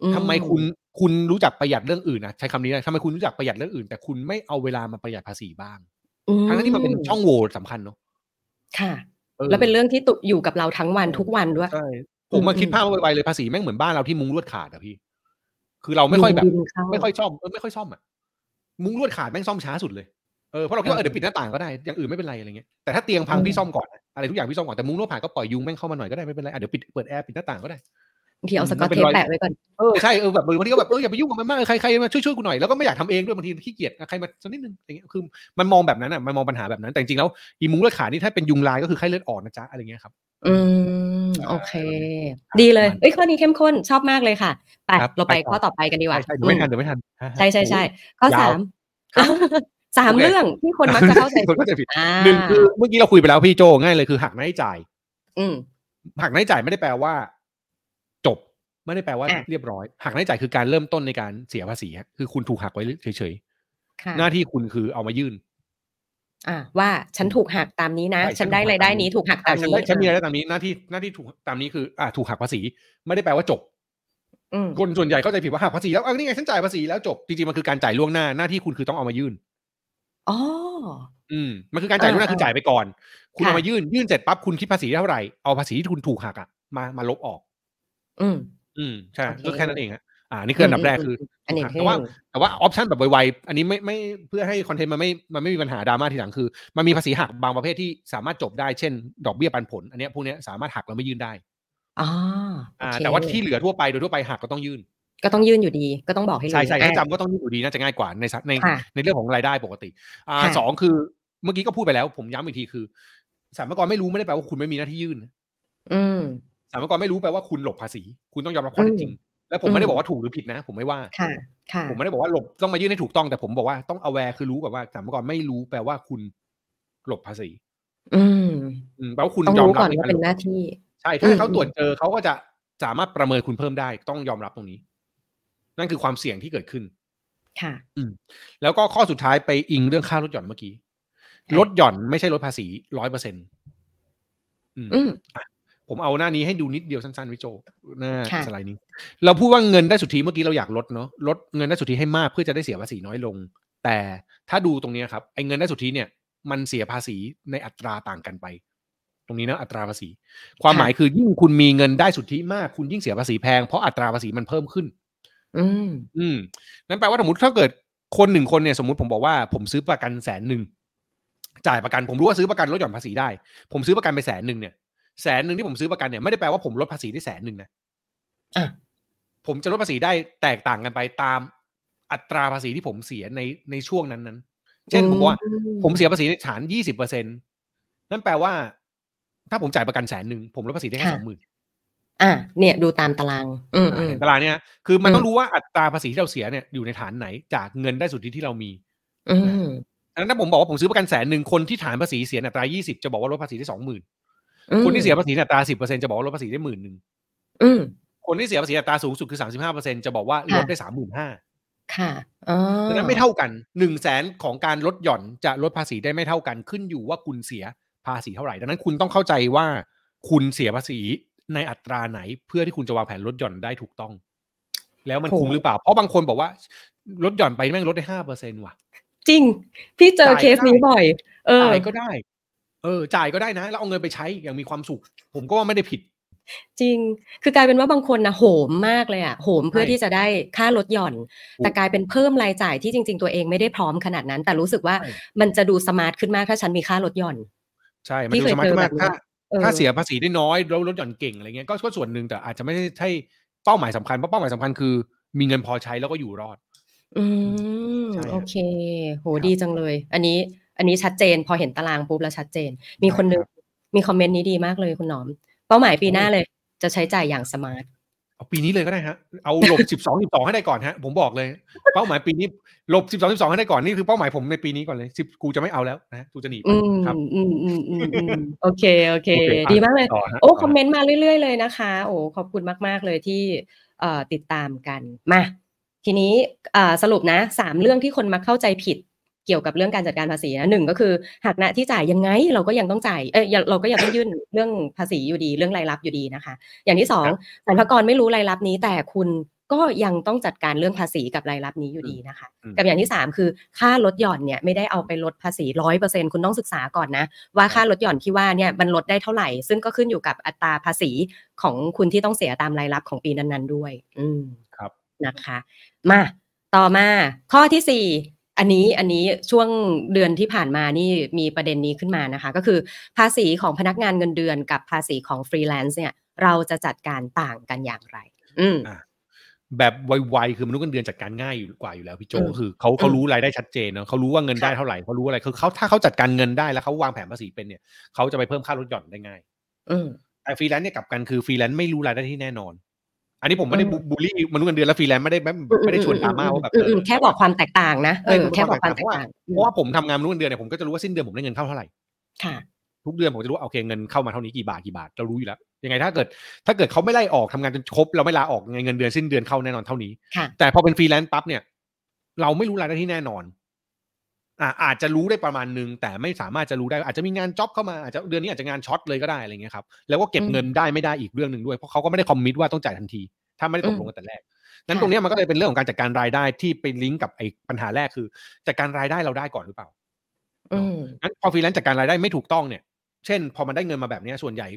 อืทำไมคุณคุณรู้จักประหยัดเรื่องอื่นนะใช้คำนี้นะทำไมคุณรู้จักประหยัดเรื่องอื่น แต่คุณไม่เอาเวลามาประหยัดภาษีบ้างอืม ทั้งที่มันเป็นช่องโหว่สำคัญเนาะค่ะออแล้วเป็นเรื่องที่ตุอยู่กับเราทั้งวันทุกวันด้วย ใช่ ผมมาอืมคิดภาพไวๆเลยภาษีแม่งเหมือนบ้านเราที่มุ้งลวดขาดอะพี่ คือเราไม่ค่อยแบบบินเข้าไม่ค่อยซ่อมเออไม่ค่อยซ่อมอะมุ้งลวดขาดแม่งซ่อมช้าสุดเลย เออเพราะเราคิดว่าเออเออเดี๋ยวปิดหน้าต่างก็ได้อย่างอื่นไม่เป็นไรอะไรเงี้ยแต่ถ้าเตียงพังอืมพี่ซ่อมก่อนนะอะไรทุกอย่างพี่ซ่อมก่อนแต่มุ้งลวดขาดก็ปล่อยยุงแม่งเข้ามาหน่อยก็ได้ไม่เป็นไรอะเดี๋ยวปิดเปิดแอร์ปิดหน้าต่างก็ได้ บางทีเอาอืมสกอตมันเป็เทนปรอยแปะไว้ก่อนเออใช่เออแบบบางทีก็แบบเอออย่าไปยุ่งกับมันมากใครใครมาช่วยช่วยกูหน่อยแล้วก็ไม่อยากทำเองด้วยบางทีขี้เกียจใครมาสักนิดนึงอะไรเงี้ยคือมันมองแบบนั้นอะมันมองปัญหาแบบนั้น แต่จริงๆแล้วอีมุ้งลวดขาดนี่ถ้าเป็นยุงลายก็คือไข้เลือดออกนะจ๊ะอะไรเงี้ยครับ อืมโอเค ดีเลยเอ้ยข้อนี้เข้มข้นชอบมากเลยค่ะไปครับเราไปไปต่อข้อต่อไปกันดีกว่าใช่ใช่เดี๋ยวไม่ทันเดี๋ยวไม่ทันใช่ใช่ใช่ข้อยาวสามสามโอเคเรื่องที่คนมักจะเข้าใจคนเข้าใจผิดอ่าหนึ่งคือเมื่อกี้เราคุยไปแล้วพี่โจง่ายเลยคือหักหน้าที่จ่าย อืมหักหน้าที่จ่ายไม่ได้แปลว่าจบ ไม่ได้แปลว่าอะเรียบร้อยหักหน้าที่จ่ายคือการเริ่มต้นในการเสียภาษีฮะคือคุณถูกหักไว้เฉยค่ะๆหน้าที่คุณคือเอามายื่น อ่า ว่าฉันถูกหักตามนี้นะใช่ฉันได้ฉันถูกหักรายได้ตามนี้นี้ถูกหักอะตามฉันนี้ได้ฉันมีรายได้ตามนี้หน้าที่หน้าที่ถูกตามนี้คือ อ่าถูกหักภาษี ไม่ได้แปลว่าจบอืมคนส่วนใหญ่เข้าใจผิดว่าหักภาษีแล้วอะนี่ไงฉันจ่ายภาษีแล้วจบจริงๆมันคือการจ่ายล่วงหน้าหน้าที่คุณคือต้องเอามายื่นอ๋ออืมมันคือการจ่ายล่วงหน้าเออคือจ่ายไปก่อน คุณค่ะเอามายื่นยื่นเสร็จปั๊บคุณคิดภาษีได้เท่าไหร่เอาภาษีที่คุณถูกหักอะมามาลบออก อืม อืมใช่โอเคก็แค่นั้นเองฮะอ่านี่คืออันดับแรกคืออันนี้แต่ว่าแต่ว่าออปชันแบบไวๆอันนี้ไม่ไม่เพื่อให้คอนเทนต์มันไม่มันไม่มีปัญหาดราม่าทีหลังคือ มันมีภาษีหักบางประเภทที่สามารถจบได้เช่น ดอกเบี้ยปันผล อันเนี้ยพวกเนี้ยสามารถหักแล้วไม่ยื่นได้อ๋ออ่าโอเคแต่ว่าที่เหลือทั่วไปโดยทั่วไปหักก็ต้องยื่น ก็ต้องยื่นอยู่ดี ก็ต้องบอกให้รู้ใช่ใช่ถ้าอะจำก็ต้องยื่นอยู่ดีน่าจะง่ายกว่าในในค่ะในเรื่องของรายได้ปกติอ่าค่ะสองคือเมื่อกี้ก็พูดไปแล้ว ผมย้ำอีกทีคือสามกรไม่รู้ไม่ได้แปลว่าคุณไม่มีหน้าที่ยื่น อืม สามกรไม่รู้แปลว่าคุณหลบภาษี คุณต้องยอมรับข้อเท็จจริง แล้วผมไม่ได้บอกว่าถูกหรือผิดนะ ผมไม่ว่าค่ะค่ะผมไม่ได้บอกว่าหลบต้องมายื่นให้ถูกต้องแต่ผมบอกว่าต้อง aware คือรู้กับว่าสามกรไม่รู้แปลว่าคุณหลบภาษี อืมอืมแปลว่าคุณต้องยอมรู้รับก่อนในว่าการเป็นหลหบน้าที่ ใช่ถ้าเขาอืมตรวจเจอเขาก็จะสามารถประเมินคุณเพิ่มได้ ต้องยอมรับตรงนี้ นั่นคือความเสี่ยงที่เกิดขึ้น ค่ะแล้วก็ข้อสุดท้ายไปอิงเรื่องค่าลดหย่อนเมื่อกี้ค่ะลดหย่อนไม่ใช่ลดภาษีร้อยเปอร์เซ็นต์อืม ผมเอาหน้านี้ให้ดูนิดเดียวสั้นๆวิโจหน้าค่ะสไลด์นี้เราพูดว่าเงินได้สุทธิเมื่อกี้เราอยากลดเนาะลดเงินได้สุทธิให้มากเพื่อจะได้เสียภาษีน้อยลง แต่ถ้าดูตรงเนี้ยครับไอ้เงินได้สุทธิเนี่ยมันเสียภาษีในอัตราต่างกันไป ตรงนี้นะอัตราภาษี ความหมายคือยิ่งคุณมีเงินได้สุทธิมากคุณยิ่งเสียภาษีแพงเพราะอัตราภาษีมันเพิ่มขึ้น อืมอืมนั่นแปลว่าสมมติถ้าเกิดคนหนึ่งคนเนี่ยสมมติผมบอกว่า ผมซื้อประกันแสนหนึ่งจ่ายประกันผมรู้ว่าซื้อประกันลดหย่อนภาษีได้ ผมซื้อประกันไปแสนหนึ่งเนี่ย แสนหนึ่งที่ผมซื้อประกันเนี่ยไม่ได้แปลว่าผมลดภาษีได้แสนหนึ่งนะอะผมจะลดภาษีได้แตกต่างกันไปตามอัตราภาษีที่ผมเสียในในช่วงนั้นนั้นๆเช่นผมบอกว่าอืผมเสียภาษีในฐานยี่สิบเปอร์เซ็นนั่นแปลว่า ถ้าผมจ่ายประกันแสนหนึ่งผมลดภาษีได้แค่สองหมื่นอะเนี่ยดูตามตาราง อืมอืมเห็นตารางเนี่ย คือมันอืมต้องรู้ว่าอัตราภาษีที่เราเสียเนี่ยอยู่ในฐานไหนจากเงินได้สุทธิที่เรามี อืมดังนั้นถ้าผมบอกว่าผมซื้อประกันแสนหนึ่งคนที่ฐานภาษีเสียอัตรายี่สิบจะบอกว่าลดภาษีได้สองหมื่นอืม คนที่เสียภาษีอัตราสิบเปอร์เซ็นจะบอกว่าลดภาษีได้หมื่นหนึ่งอืมคนที่เสียภาษีอัตราสูงสุดคือสามสิบห้าเปอร์เซ็นจะบอกว่าลดได้สามหมื่นห้าค่ะอ๋อดังนั้นไม่เท่ากันหนึ่งแสนของการลดหย่อนจะลดภาษีได้ไม่เท่ากันขึ้นอยู่ว่าคุณเสียภาษีเท่าไหร่ ดังนั้นคุณต้องเข้าใจว่าคุณเสียภาษีในอัตราไหน เพื่อที่คุณจะวางแผนลดหย่อนได้ถูกต้อง แล้วมันคุ้มหรือเปล่า เพราะบางคนบอกว่าลดหย่อนไปแม่งลดได้ห้าเปอร์เซ็นว่ะ จริง พี่เจอจ่ายเคสนี้บ่อย เออจ่ายก็ได้ เออจ่ายก็ได้นะ แล้วเอาเงินไปใช้อย่างมีความสุข ผมก็ว่าไม่ได้ผิด จริง คือกลายเป็นว่าบางคนนะโหมมากเลยอะโหมเพื่อใช่ที่จะได้ค่าลดหย่อนถูกแต่กลายเป็นเพิ่มรายจ่ายที่จริง ๆ ตัวเองไม่ได้พร้อมขนาดนั้น แต่รู้สึกว่าใช่มันจะดู smart ขึ้นมากถ้าฉันมีค่าลดหย่อน ใช่ มันพี่ดูเคยสมาร์ทเจอมากแบบนี้ถ้าเออถ้าเสียภาษีได้น้อยแล้วลดหย่อนเก่งอะไรเงี้ยก็ก็ส่วนหนึ่งแต่อาจจะไม่ได้ใช่เป้าหมายสำคัญเพราะเป้าหมายสำคัญคือ มีเงินพอใช้แล้วก็อยู่รอด อืมใช่โอเค โหครับดีจังเลย อันนี้ อันนี้ชัดเจน พอเห็นตารางปุ๊บแล้วชัดเจน มีคนนึงครับมี comment นี้ดีมากเลยคุณหนอม เป้าหมายปีหน้าเลย จะใช้จ่ายอย่าง smartเอาปีนี้เลยก็ได้ฮะ เอาหลบสิบสองสิบสองให้ได้ก่อนฮะ ผมบอกเลย เป้าหมายปีนี้หลบสิบสองสิบสองให้ได้ก่อน นี่คือเป้าหมายผมในปีนี้ก่อนเลยสิบกูจะไม่เอาแล้วนะกูจะหนีไปอืมครับอืมอืมอืมอืมโอเค โอเคโอเคอะดีมากเลยต่อฮะโอ้ต่อฮะ commentนต์มาเรื่อย ๆ เลยนะคะ โอ้ ขอบคุณมาก ๆ เลยที่เอ่อติดตามกัน มา ทีนี้อ่าสรุปนะสามเรื่องที่คนมักเข้าใจผิด เกี่ยวกับเรื่องการจัดการภาษีนะหนึ่งก็คือหักหน้าที่จ่ายยังไงเราก็ยังต้องจ่ายเอ้ยเราก็ยังต้องยื่นเรื่องภาษีอยู่ดีเรื่องรายรับอยู่ดีนะคะ อย่างที่สองสรรพากรไม่รู้รายรับนี้แต่คุณก็ยังต้องจัดการเรื่องภาษีกับรายรับนี้อยู่ดีนะคะอืมกับอย่างที่สามคือค่าลดหย่อนเนี่ยไม่ได้เอาไปลดภาษีร้อยเปอร์เซ็นคุณต้องศึกษาก่อนนะ ว่าค่าลดหย่อนที่ว่าเนี่ยมันลดได้เท่าไหร่ ซึ่งก็ขึ้นอยู่กับอัตราภาษีของคุณที่ต้องเสียตามรายรับของปีนั้นๆด้วย อืมครับนะคะ มาต่อมาข้อที่สี่ อันนี้อันนี้ช่วงเดือนที่ผ่านมานี่มีประเด็นนี้ขึ้นมานะคะ ก็คือภาษีของพนักงานเงินเดือนกับภาษีของฟรีแลนซ์เนี่ย เราจะจัดการต่างกันอย่างไร อืมอะแบบไวๆคือมนุษย์เงินเดือนจัดการง่ายอยู่กว่าอยู่แล้วพี่โจอืมคือเขาเขาอืมรู้รายได้ชัดเจนเนอะเขารู้ว่าเงินได้ค่ะเท่าไหร่เขารู้อะไรคือเขาถ้าเขาจัดการเงินได้แล้วเขาวางแผนภาษีเป็นเนี่ยเขาจะไปเพิ่มค่าลดหย่อนได้ง่ายอืมแต่ฟรีแลนซ์เนี่ยกลับกันคือฟรีแลนซ์ไม่รู้รายได้ที่แน่นอน อันนี้ผมไม่ได้อืม bu bully มนุษย์เงินเดือนและฟรีแลนซ์ไม่ได้ไม่ไม่ได้ชวนดราม่าว่าแบบอืมอืมแค่บอกความแตกต่างนะเออใช่แค่บอกความแตเพกราะว่าเพราะว่าผมทำงานมนุษย์เงินเดือนเนี่ยผมก็จะรู้ว่าสิ้นเดือนผมได้เงินเข้าเท่าไหร่ค่ะทุกเดือนผมจะรู้ว่าโอเคเงินเข้ามาเท่านี้กี่บาทกี่บาทเรารู้อยู่แล้วยังไงถ้าเกิด ถ้าเกิดเขาไม่ไล่ออกทำงานจนครบเราไม่ลาออกเงินเดือนสิ้นเดือนเข้าแน่นอนเท่านี้ค่ะแต่พอเป็นฟรีแลนซ์ปั๊บเนี่ย เราไม่รู้รายได้ที่แน่นอน อ่าอาจจะรู้ได้ประมาณนึง แต่ไม่สามารถจะรู้ได้อาจจะมีงาน job เข้ามาอาจจะเดือนนี้อาจจะงานช็อตเลยก็ได้อะไรเงี้ยครับแล้วก็เก็บอืมเงินได้ไม่ได้อีกเรื่องหนึ่งด้วยเพราะเขาก็ไม่ได้ commit ว่าต้องจ่ายทันที ถ้าไม่ได้ตกลงกันแต่แรกนั้นค่ะตรงเนี้ยมันก็เลยเป็นเรื่องของการจัดการรายได้ที่ไปลิงก์กับไอ้ปัญหาแรกคือจัดการรายได้เราได้ก่อนหรือเปล่าอืมงั้นพอฟรีแลนซ์จัดการรายได้ไม่ถูกต้องเนี่ย เช่น พอมันได้เงินมาแบบเนี้ยส่วนใหญ่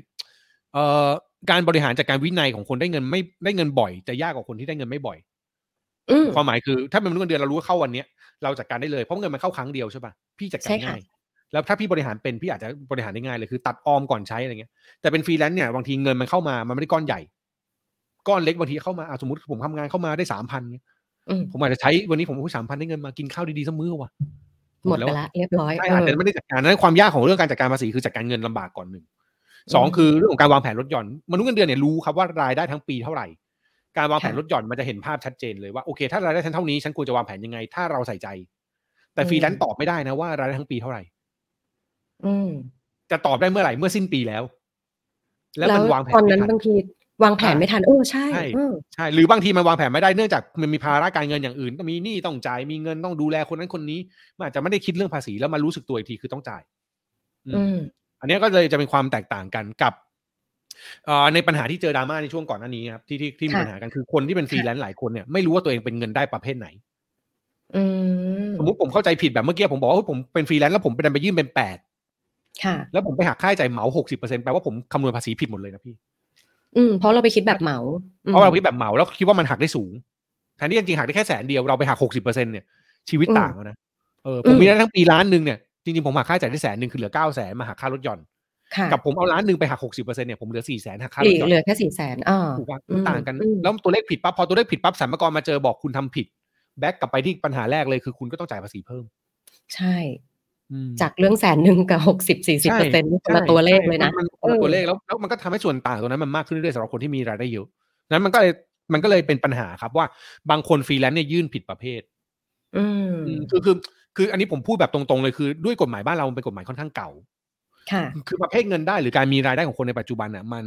เอ่อการบริหารจัดการวินัยของคนได้เงินไม่ได้เงินบ่อย จะยากกว่าคนที่ได้เงินไม่บ่อยอืม ความหมายคือถ้าเป็นมนุษย์เงินเดือนเรารู้ว่าเข้าวันเนี้ยเราจัดการได้เลยเพราะเงินมันเข้าครั้งเดียวใช่ป่ะพี่จัดการใช่ค่ะง่ายแล้วถ้าพี่บริหารเป็นพี่อาจจะบริหารได้ง่ายเลยคือ ตัดออมก่อนใช้อะไรเงี้ยแต่เป็นฟรีแลนซ์เนี่ยบางทีเงินมันเข้ามามันไม่ได้ก้อนใหญ่ก้อนเล็กบางทีเข้ามาอะสมมติผมทำงานเข้ามาได้สามพันอืมผมอาจจะใช้วันนี้ผมสามพันได้เงินมากินข้าวดีๆสักมื้อว่ะหมดไปละเรียบร้อยใช่เออาจอจะไม่ได้จัดการนั้นความยากของเรื่องการจัดการภาษีคือจัดการเงินลำบากก่อนหนึ่งสองอืมคือเรื่องของการวางแผนลดหย่อนมนุษย์เงินเดือนเนี่ยรู้ครับว่ารายได้ทั้งปีเท่าไหร่ การวางแผนค่ะลดหย่อนมันจะเห็นภาพชัดเจนเลยว่าโอเค ถ้ารายได้ฉันเท่านี้ฉันควรจะวางแผนยังไง ถ้าเราใส่ใจ แต่อืมฟรีแลนซ์ตอบไม่ได้นะว่ารายได้ทั้งปีเท่าไหร่ อืมจะตอบได้เมื่อไหร่เมื่อสิ้นปีแล้ว แล้วมันวางแผนตอนนั้นไม่ทันบางทีวางแผนอ่าไม่ทันเออใช่ใช่เออใช่ หรือบางทีมันวางแผนไม่ได้เนื่องจากมันมีภาระการเงินอย่างอื่นต้องมีหนี้ต้องจ่ายมีเงินต้องดูแลคนนั้นคนนี้มันอาจจะไม่ได้คิดเรื่องภาษีแล้วมารู้สึกตัวอีกทีคือต้องจ่าย อืมอืมอันเนี้ยก็เลยจะเป็นความแตกต่างกันกับเอ่อ ในปัญหาที่เจอดราม่าในช่วงก่อนหน้านี้ครับที่ที่ที่มีค่ะปัญหากันคือคนที่เป็นฟรีแลนซ์หลายคนเนี่ยไม่รู้ว่าตัวเองเป็นเงินได้ประเภทไหนอืมสมมติผมเข้าใจผิดแบบเมื่อกี้ผมบอกว่าเฮ้ยผมเป็นฟรีแลนซ์แล้วผมไปดันไปยื่นเป็นแปดค่ะแล้วผมไปหักค่าใช้จ่ายเหมาหกสิบเปอร์เซ็นต์แปลว่าผมคำนวณภาษีผิดหมดเลยนะพี่ อืมเพราะเราไปคิดแบบเหมาอืมเพราะเราคิดแบบเหมาแล้วคิดว่ามันหักได้สูงแทนที่จริงๆหักได้แค่แสนเดียวเราไปหักหกสิบเปอร์เซ็นต์เนี่ยชีวิตต่างแล้วนะเออผมมีได้ทั้งปีล้านหนึ่งเนี่ยจริงๆผมหักค่าใช้จ่ายได้แสนหนึ่งคือเหลือเก้าแสนมาหักค่าลดหย่อนค่ะ กับผมเอาล้านหนึ่งไปหักหกสิบเปอร์เซ็นต์เนี่ยผมเหลือสี่แสนหักค่าเหรลืถอหย่อนเหลือแค่สี่แสนอ่าถูกป่ะอืมต่างกันอืมแล้วตัวเลขผิดปั๊บพอตัวเลขผิดปั๊บสรรพากรมาเจอบอกคุณทำผิด back กลับไปที่ปัญหาแรกเลยคือคุณก็ต้องจ่ายภาษีเพิ่ม ใช่อืมจากเรื่องแสนหนึ่งกับหกสิบสี่สิบเปอร์เซ็นต์นี่คนละตัวเลขเลยนะใช่มันคนละเออตัวเลขแล้วแล้วมันก็ทำให้ส่วนต่างตัวนั้นมันมากขึ้นเรื่อยๆสำหรับคนที่มีรายได้เยอะนั้นมันก็เลยมันก็เลยเป็นปัญหาครับว่าบางคนฟรีแลนซ์เนี่ยยื่นผิดประเภทอืมอืมคือคือคืออันนี้ผมพูดแบบตรงๆเลยคือ ด้วยกฎหมายบ้านเรามันเป็นกฎหมายค่อนข้างเก่า ค่ะคือประเภทเงินได้หรือการมีรายได้ของคนในปัจจุบันอะ มัน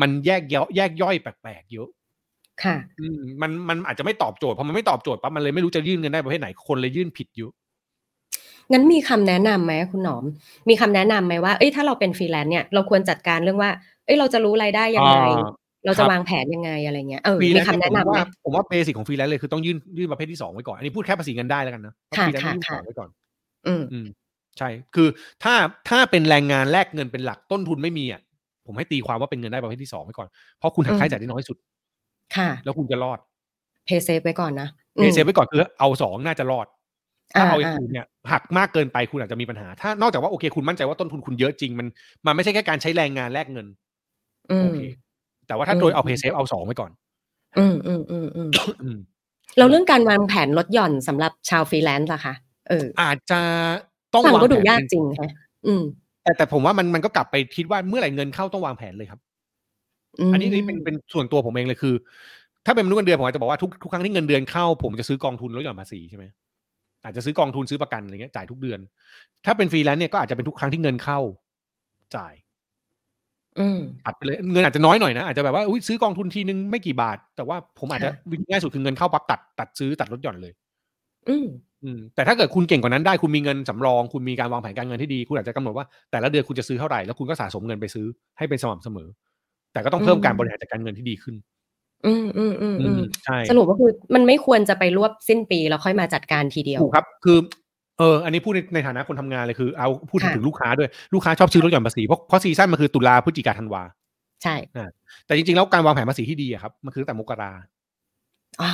มันแยกย่อยแยกย่อยแปลกๆเยอะค่ะอืมมันมันอาจจะไม่ตอบโจทย์พอมันไม่ตอบโจทย์ปั๊บมันเลยไม่รู้จะยื่นเงินได้ประเภทไหนคนเลยยื่นผิดเยอะงั้นมีคำแนะนำไหมคุณหนอม มีคำแนะนำไหมว่าเอ้ยถ้าเราเป็นฟรีแลนซ์เนี่ยเราควรจัดการเรื่องว่า เอ้ยเราจะรู้รายได้ยังไงอ่าครัจะบวางแผนยังไงอะไรเงี้ยเออฟรีแลนซ์คำเนี่ยผมมีคำแนะนำไหมว่าผมว่า basic ของฟรีแลนซ์เลยคือต้องยื่นยื่นประเภทที่สองไว้ก่อนอันนี้พูดแค่ภาษีเงินได้แล้วกันนะเพราะค่ะฟรีแลนซ์ค่ะยื่นสค่ะองไว้ก่อน อืมอืม ใช่ คือถ้าถ้าเป็นแรงงานแลกเงินเป็นหลักต้นทุนไม่มีอะ ผมให้ตีความว่าเป็นเงินได้ประเภทที่สองไว้ก่อน เพราะคุณหักอืมค่าใช้จ่ายได้น้อยที่สุด ค่ะ แล้วคุณจะรอด play safe ไว้ก่อนนะเออ safe ไว้ก่อนคือเอาสองน่าจะรอด ถ้าเอาอย่างอ่าอื่นเนี่ยหักมากเกินไปคุณอาจจะมีปัญหา ถ้านอกจากว่าโอเคคุณมั่นใจว่าต้นทุนคุณเยอะจริง มันมันไม่ใช่แค่การใช้แรงงานแลกเงินอืมโอเค แต่ว่าถ้าอืมโดยเอา play safe เอาสองไว้ก่อน อืมอืมอืมอืมอืมแล้วเรื่องการวางแผนลดหย่อนสำหรับชาวฟรีแลนซ์ล่ะคะเอออาจจะ ต้องฟังวางก็ดูแผนยากเป็นจริงฮะอืม แต่แต่ผมว่ามันมันก็กลับไปคิดว่าเมื่อไหร่เงินเข้าต้องวางแผนเลยครับมอันนี้นี่เป็นเป็นส่วนตัวผมเองเลยคือ ถ้าเป็นมนุษย์เงินเดือนผมอาจจะบอกว่าทุกทุกครั้งที่เงินเดือนเข้าผมจะซื้อกองทุนลดหย่อนภาษีใช่ไหมอาจจะซื้อกองทุนซื้อประกันอะไรเงี้ยจ่ายทุกเดือน ถ้าเป็นฟรีแลนซ์เนี่ยก็อาจจะเป็นทุกครั้งที่เงินเข้า จ่าย อืมตัดไปเลยเงินอาจจะน้อยหน่อยนะอาจจะแบบว่าอุ๊ยซื้อกองทุนทีนึงไม่กี่บาท แต่ว่าผมอาจจะค่ะวิธีง่ายสุดคือเงินเข้าปั๊บตัดตัดซื้อตัดลดหย่อนเลย อืมอืมแต่ถ้าเกิดคุณเก่งกว่านั้นได้คุณมีเงินสำรอง คุณมีการวางแผนการเงินที่ดี คุณอาจจะกำหนดว่าแต่ละเดือนคุณจะซื้อเท่าไหร่แล้วคุณก็สะสมเงินไปซื้อให้เป็นสม่ำเสมอ แต่ก็ต้องเพิ่มอืมการบริหารจัดการเงินที่ดีขึ้น อืมอืมอืมอืมใช่สรุปก็คือมันไม่ควรจะไปรวบสิ้นปีแล้วค่อยมาจัดการทีเดียวถูกครับ คือเอออันนี้พูดในในฐานะคนทำงานเลยคือเอาพูดถึงค่ะถึงลูกค้าด้วยลูกค้าชอบซื้อลดหย่อนภาษีเพราะเพราะซีซั่นมันคือตุลาพฤศจิกาธันวาใช่แต่จริงๆแล้วการวางแผนภาษีที่ดีอะครับ มันคือตั้งแต่มกราอ่าอ่า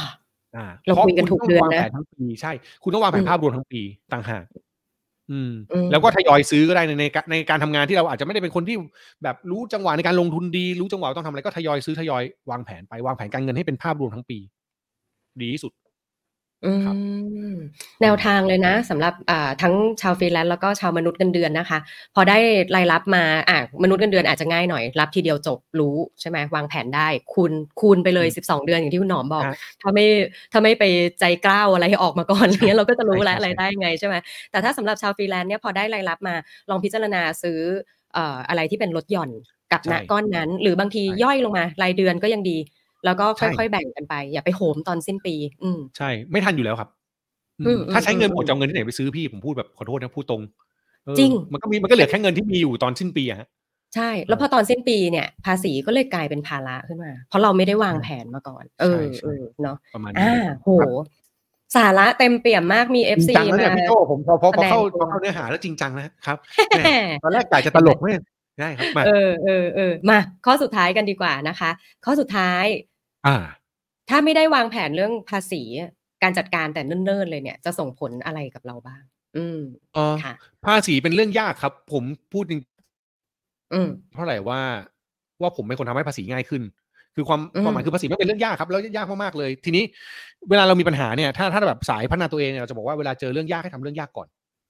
เราคุยกันพะทุกเดือนนะคุณต้องวางแผนทั้งปีใช่ คุณต้องวางแผอืนมภาพรวมทั้งปีต่างหากอืมอืม แล้วก็ทยอยซื้อก็ได้ในในในการทำงานที่เราอาจจะไม่ได้เป็นคนที่แบบรู้จังหวะในการลงทุนดี รู้จังหวะต้องทำอะไรก็ทยอยซื้อทยอยวางแผนไปวางแผนการเงินให้เป็นภาพรวมทั้งปี ดีที่สุด อืครับมแนวทางเลยนะสำหรับอ่าทั้งชาวฟรีแลนซ์แล้วก็ชาวมนุษย์เงินเดือนนะคะ พอได้รายรับมาอ่ามนุษย์เงินเดือนอาจจะง่ายหน่อย รับทีเดียวจบรู้ใช่ไหมวางแผนได้ คูณคูณไปเลย 12 เดือนอย่างที่คุณหนอมบอกฮะถ้าไม่ถ้าไม่ไปใจกล้าวอะไรออกมาก่อนอะไรเงี้ยเราก็จะรู้แล้วใช่อะไรใช่ได้ไงใช่ไหมแต่ถ้าสำหรับชาวฟรีแลนซ์เนี่ยพอได้รายรับมาลองพิจารณาซื้อเอ่ออะไรที่เป็นลดหย่อนกับณก้อนนั้น หรือบางทีย่อยลงมารายเดือนก็ยังดี แล้วก็ค่อยๆแบ่งกันไป อย่าไปโหมตอนสิ้นปี อืมใช่ ไม่ทันอยู่แล้วครับอืมอืมถ้าใช้เงินอืมหมดจะเอาเงินที่ไหนไปซื้อพี่ผมพูดแบบขอโทษนะพูดตรงเออจริงมันก็มีมันก็เหลือแค่เงินที่มีอยู่ตอนสิ้นปีอะฮะใช่ แล้วพอตอนสิ้นปีเนี่ย ภาษีก็เลยกลายเป็นภาระขึ้นมา เพราะเราไม่ได้วางแผนมาก่อน เออใช่ใช่เออเนาะประมาณนี้อ่าโหสาระเต็มเปี่ยมมากมีเอฟจริงซีจังแล้วเนี่ยมาพี่โจผมพอพอพอเข้าแสดงตัวพอเข้าเนื้อหาแล้วจริงจังนะครับแหม่ตอนแรกกะจะตลกไม่ ได้ครับมาเออเออเออมา ข้อสุดท้ายกันดีกว่านะคะ ข้อสุดท้าย อ่า ถ้าไม่ได้วางแผนเรื่องภาษีการจัดการแต่เนิ่นๆเลยเนี่ย จะส่งผลอะไรกับเราบ้าง อืมเออค่ะภาษีเป็นเรื่องยากครับ ผมพูดจริงอืมเท่าไหร่ว่าว่าผมเป็นคนทำให้ภาษีง่ายขึ้น คือความอืมความหมายคือภาษีมันเป็นเรื่องยากครับแล้วยากมากๆเลย ทีนี้เวลาเรามีปัญหาเนี่ย ถ้าถ้าแบบสายพัฒนาตัวเองเนี่ยเราจะบอกว่าเวลาเจอเรื่องยากให้ทำเรื่องยากก่อน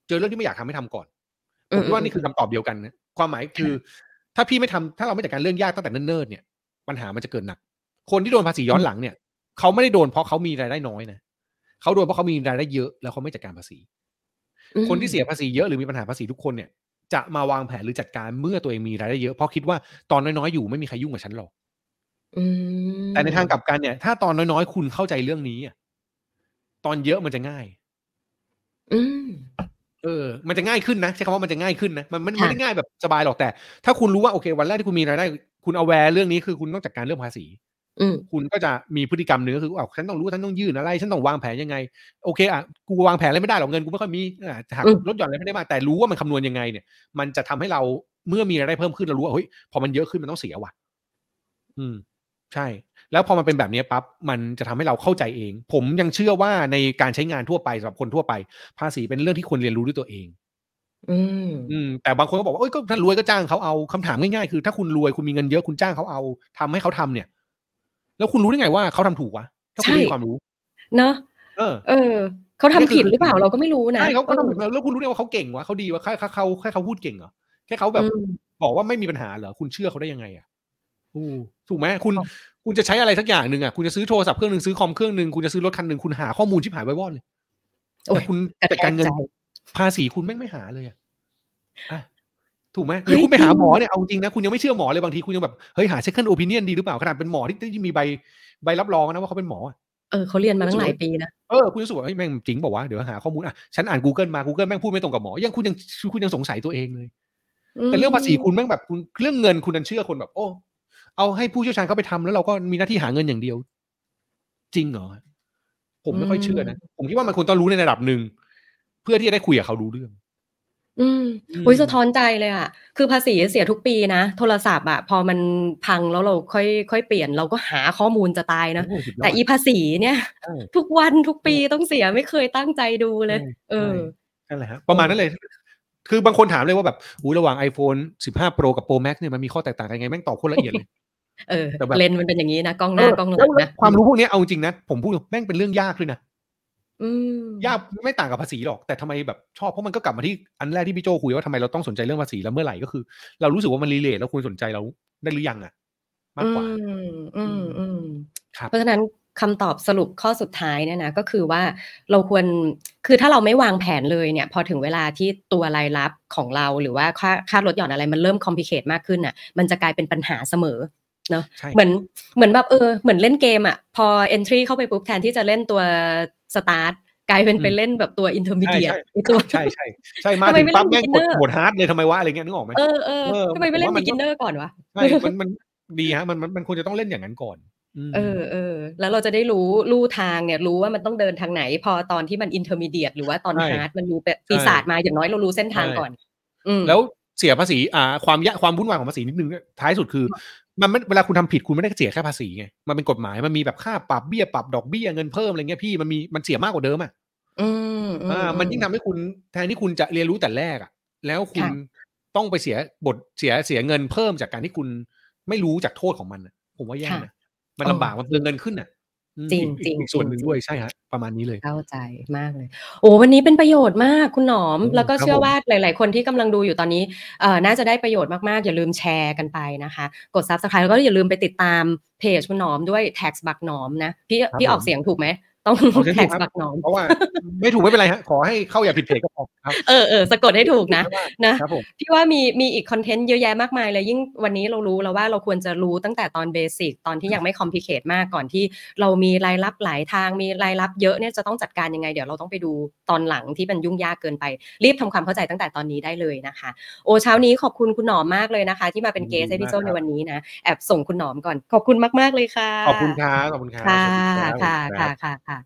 เจอเรื่องที่ไม่อยากทำให้ทำก่อนผมคิดว่านี่คือคำตอบเดียวกันนะ ความหมายคือ ถ้าพี่ไม่ทำถ้าเราไม่จัดการเรื่องยากตั้งแต่เนิ่นๆเนี่ย ปัญหามันจะเกิดหนัก คนที่โดนภาษีย้อนหลังเนี่ยเขาไม่ได้โดนเพราะเขามีรายได้น้อยนะเขาโดนเพราะเขามีรายได้เยอะ แล้วเขาไม่จัดการภาษีอืมคนที่เสียภาษีเยอะหรือมีปัญหาภาษีทุกคนเนี่ยจะมาวางแผนหรือจัดการเมื่อตัวเองมีรายได้เยอะเพราะคิดว่าตอนน้อยๆอยู่ไม่มีใครยุ่งกับฉันหรอกอืมแต่ในทางกลับกันเนี่ย ถ้าตอนน้อยๆ คุณเข้าใจเรื่องนี้อะตอนเยอะมันจะง่ายอืม เออ มันจะง่ายขึ้นนะใช้คำว่ามันจะง่ายขึ้นนะ มันมันค่ะไม่ได้ง่ายแบบสบายหรอกแต่ ถ้าคุณรู้ว่าโอเค วันแรกที่คุณมีรายได้ คุณเอาแวร์เรื่องนี้คือคุณต้องจัดการเรื่องภาษีอืมคุณก็จะมีพฤติกรรมหนึ่งก็คือว่าฉันต้องรู้ว่าฉันต้องยื่นอะไร ฉันต้องวางแผนยังไง โอเคอะกูวางแผนอะไรไม่ได้หรอกเงินกูไม่ค่อยมีอะหักอืมลดหย่อนอะไรไม่ได้มากแต่รู้ว่ามันคำนวณยังไงเนี่ย มันจะทำให้เราเมื่อมีรายได้เพิ่มขึ้นเรารู้ว่าเฮ้ยพอมันเยอะขึ้นมันต้องเสียว่ะ อืม ใช่ แล้วพอมันเป็นแบบนี้ปั๊บมันจะทำให้เราเข้าใจเอง ผมยังเชื่อว่าในการใช้งานทั่วไปสำหรับคนทั่วไป ภาษีเป็นเรื่องที่ควรเรียนรู้ด้วยตัวเอง อืมอืมแต่บางคนก็บอกว่าเอ้ยก็ถ้ารวยก็จ้างเขาเอาคำถามง่ายๆคือ ถ้าคุณรวยคุณมีเงินเยอะคุณจ้างเขาเอาทำให้เขาทำเนี่ย แล้วคุณรู้ได้ไงว่าเขาทำถูกวะถ้าคุณไม่มีความรู้ เนอะเออ เออเขาทำผิดหรือเปล่าเราก็ไม่รู้นะใช่เขาเขาออทำถูกแล้วคุณรู้ได้ว่าเขาเก่งวะเขาดีวะแค่แค่เขาแค่เขาพูดเก่งเหรอแค่เขาแบบอืมบอกว่าไม่มีปัญหาเหรอคุณเชื่อเขาได้ยังไงอะอู้ถูกไหมคุณ ครับคุณจะใช้อะไรสักอย่างหนึ่งอะคุณจะซื้อโทรศัพท์เครื่องหนึ่งซื้อคอมเครื่องหนึ่งคุณจะซื้อรถคันหนึ่งคุณหาข้อมูลชิบหายไว้วอดเลยโอ้แต่ยคุณกระแทจัดการเงินใจภาษีคุณแม่งไม่หาเลยอะอะถูกไหมหเฮ้รือยคุณไปหาจริงหมอเนี่ยเอาจริงนะคุณยังไม่เชื่อหมอเลยบางทีคุณยังแบบเฮ้ยหา second opinion ดีหรือเปล่าขนาดเป็นหมอที่ที่มีใบใบรับรองนะว่าเขาเป็นหมออะเออเขาเรียนมาตั้งหลายปีนะเออคุณรู้สึกว่าเฮ้ยแม่งจริงบอกว่าวะเดี๋ยวหาข้อมูลอะฉันอ่าน Google มา Google แม่งพูดไม่ตรงกับหมอยังคุณยังคุณยังสงสัยตัวเองเลย แต่เรื่องภาษีคุณแม่งแบบคุณเรื่องเงินคุณนันเชื่อคนแบบโอ้ เอาให้ผู้เชี่ยวชาญเขาไปทำแล้วเราก็มีหน้าที่หาเงินอย่างเดียว จริงเหรอผมไม่ค่อยเชื่อนะ ผมคิดว่ามันควรต้องรู้ในระดับหนึ่งเพื่อที่จะได้คุยกับเขารู้เรื่อง อืมอืมอุ้ยสะท้อนใจเลยอะคือภาษีเสียทุกปีนะ โทรศัพท์อะพอมันพังแล้วเราค่อยค่อยเปลี่ยนเราก็หาข้อมูลจะตายนะโอ้สุดยอดแต่อีภาษีเนี่ยใช่ทุกวันทุกปีต้องเสียไม่เคยตั้งใจดูเลยใช่เออนั่นแหละฮะประมาณนั้นเลย คือบางคนถามเลยว่าแบบอู้ระหว่าง iPhone 15 Pro กับ Pro Max เนี่ยมันมีข้อแตกต่างกันยังไงแม่งตอบโคนละเอียดเลย เออแต่แบบเลนส์มันเป็นอย่างนี้นะกล้องหน้าเออกล้องหลัแล้วงนะความรู้พวกเนี้ยเอาจริงนะผมพูดแม่งเป็นเรื่องยากเลยนะอืมยากไม่ต่างกับภาษีหรอกแต่ทำไมแบบชอบเพราะมันก็กลับมาที่อันแรกที่พี่โจคุยว่าทำไมเราต้องสนใจเรื่องภาษีแล้วเมื่อไหร่ก็คือ เรารู้สึกว่ามันรีเลทแล้วคุณสนใจเราได้หรือยังอะ มากกว่าอืมอืมอืมครับเพราะฉะนั้นคำตอบสรุปข้อสุดท้ายเนี่ยนะก็คือว่าเราควรคือถ้าเราไม่วางแผนเลยเนี่ย พอถึงเวลาที่ตัวรายรับของเราหรือว่าค่าค่าลดหย่อนอะไรมันเริ่ม complicate มากขึ้นอะ มันจะกลายเป็นปัญหาเสมอ เนอะใช่เหมือนเหมือนแบบเออเหมือนเล่นเกมอะ พอ entry เข้าไปปุ๊บแทนที่จะเล่นตัว start กลายเป็นไปเล่นแบบตัว intermediate ไอ้ตัวใช่ใช่ใช่มาทำไมถึงไม่ปั๊บเล่แม่นงกด beginner โหมด hard เลยทำไมวะอะไรเงี้ยนึกออกไหมเออเออเออทำไมไม่เล่นผมว่ามัน beginner ก่อนวะใช่มันมันดีฮะมันมันมันควรจะต้องเล่นอย่างนั้นก่อนมเออเออแล้วเราจะได้รู้ลู่ทางเนี่ยรู้ว่ามันต้องเดินทางไหน พอตอนที่มัน intermediate หรือว่าตอนใช่ hard มันรู้แบบปีศาจมาอย่างน้อยเรารู้เส้นทางใช่ก่อนอืมแล้วเสียภาษีอ่าความยะความวุ่นวายของภาษีนิดนึงท้ายสุดคือ มันไม่เวลาคุณทำผิดคุณไม่ได้เสียแค่ภาษีไงมันเป็นกฎหมายมันมีแบบค่าปรับเบี้ยปรับดอกเบี้ยเงินเพิ่มอะไรเงี้ยพี่มันมีมันเสียมากกว่าเดิมอะอืมอืมอ่ามันยิ่งทำให้คุณแทนที่คุณจะเรียนรู้แต่แรกอะ แล้วคุณค่ะต้องไปเสียบทเสียเสียเงินเพิ่มจากการที่คุณไม่รู้จากโทษของมันอะผมว่าแย่ค่ะนะมันเออลำบากมันเปลืองเงินขึ้นอะอืม จริงอีกจริงอีกส่วนหนึ่งจริงด้วยใช่ฮะประมาณนี้เลย เข้าใจมากเลย โอ้วันนี้เป็นประโยชน์มากคุณหนอมอืมแล้วก็ครับเชื่อผมว่าหลาย ๆ คนที่กำลังดูอยู่ตอนนี้เอ่อน่าจะได้ประโยชน์มาก ๆ อย่าลืมแชร์กันไปนะคะ กด subscribe แล้วก็อย่าลืมไปติดตามเพจคุณหนอมด้วย tax บักหนอมนะพี่พี่ออกเสียงถูกไหม ต้องเอาเสียงถู tax กครับบักหนอมเพราะว่า ไม่ถูกไม่เป็นไรฮะขอให้เข้าอย่าผิดเพจก็พอครับเออเออสะกดให้ถูกนะนะครับผมพี่ว่ามีมีอีก content เยอะแยะมากมายเลยยิ่งวันนี้เรารู้แล้วว่าเราควรจะรู้ตั้งแต่ตอน basic ตอนที่ยังไม่ complicate มากก่อนที่เรามีรายรับหลายทางมีรายรับเยอะเนี่ยจะต้องจัดการยังไง เดี๋ยวเราต้องไปดูตอนหลังที่มันยุ่งยากเกินไป รีบทำความเข้าใจตั้งแต่ตอนนี้ได้เลยนะคะ โอ้เช้านี้ขอบคุณคุณหนอมมากเลยนะคะ ที่มาเป็น guest ให้พี่โจในวันนี้นะแอบส่งคุณหนอมก่อนขอบคุณมากๆเลยค่ะขอบคุณครับขอบคุณครับค่ะสวัสดีรับค่ะครัค่ะบค่ะค่ะ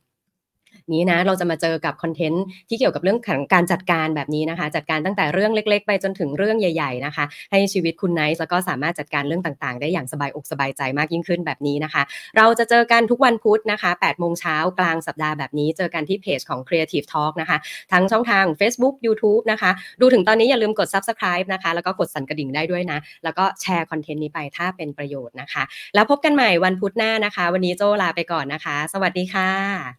นี้นะเราจะมาเจอกับคอนเทนต์ที่เกี่ยวกับเรื่องของการจัดการแบบนี้นะคะ จัดการตั้งแต่เรื่องเล็ก ๆ ไปจนถึงเรื่องใหญ่ ๆนะคะ ให้ชีวิตคุณไนท์แล้วก็สามารถจัดการเรื่องต่างๆ ได้อย่างสบายอกสบายใจมากยิ่งขึ้นแบบนี้นะคะ เราจะเจอกันทุกวันพุธนะคะ8โมงเช้ากลางสัปดาห์แบบนี้ เจอกันที่เพจของ Creative Talk นะคะทั้งช่องทาง Facebook YouTube นะคะ ดูถึงตอนนี้อย่าลืมกด Subscribe นะคะ แล้วก็กดสั่นกระดิ่งได้ด้วยนะ แล้วก็แชร์คอนเทนต์นี้ไปถ้าเป็นประโยชน์นะคะ แล้วพบกันใหม่วันพุธหน้านะคะ วันนี้โจลาไปก่อนนะคะ สวัสดีค่ะ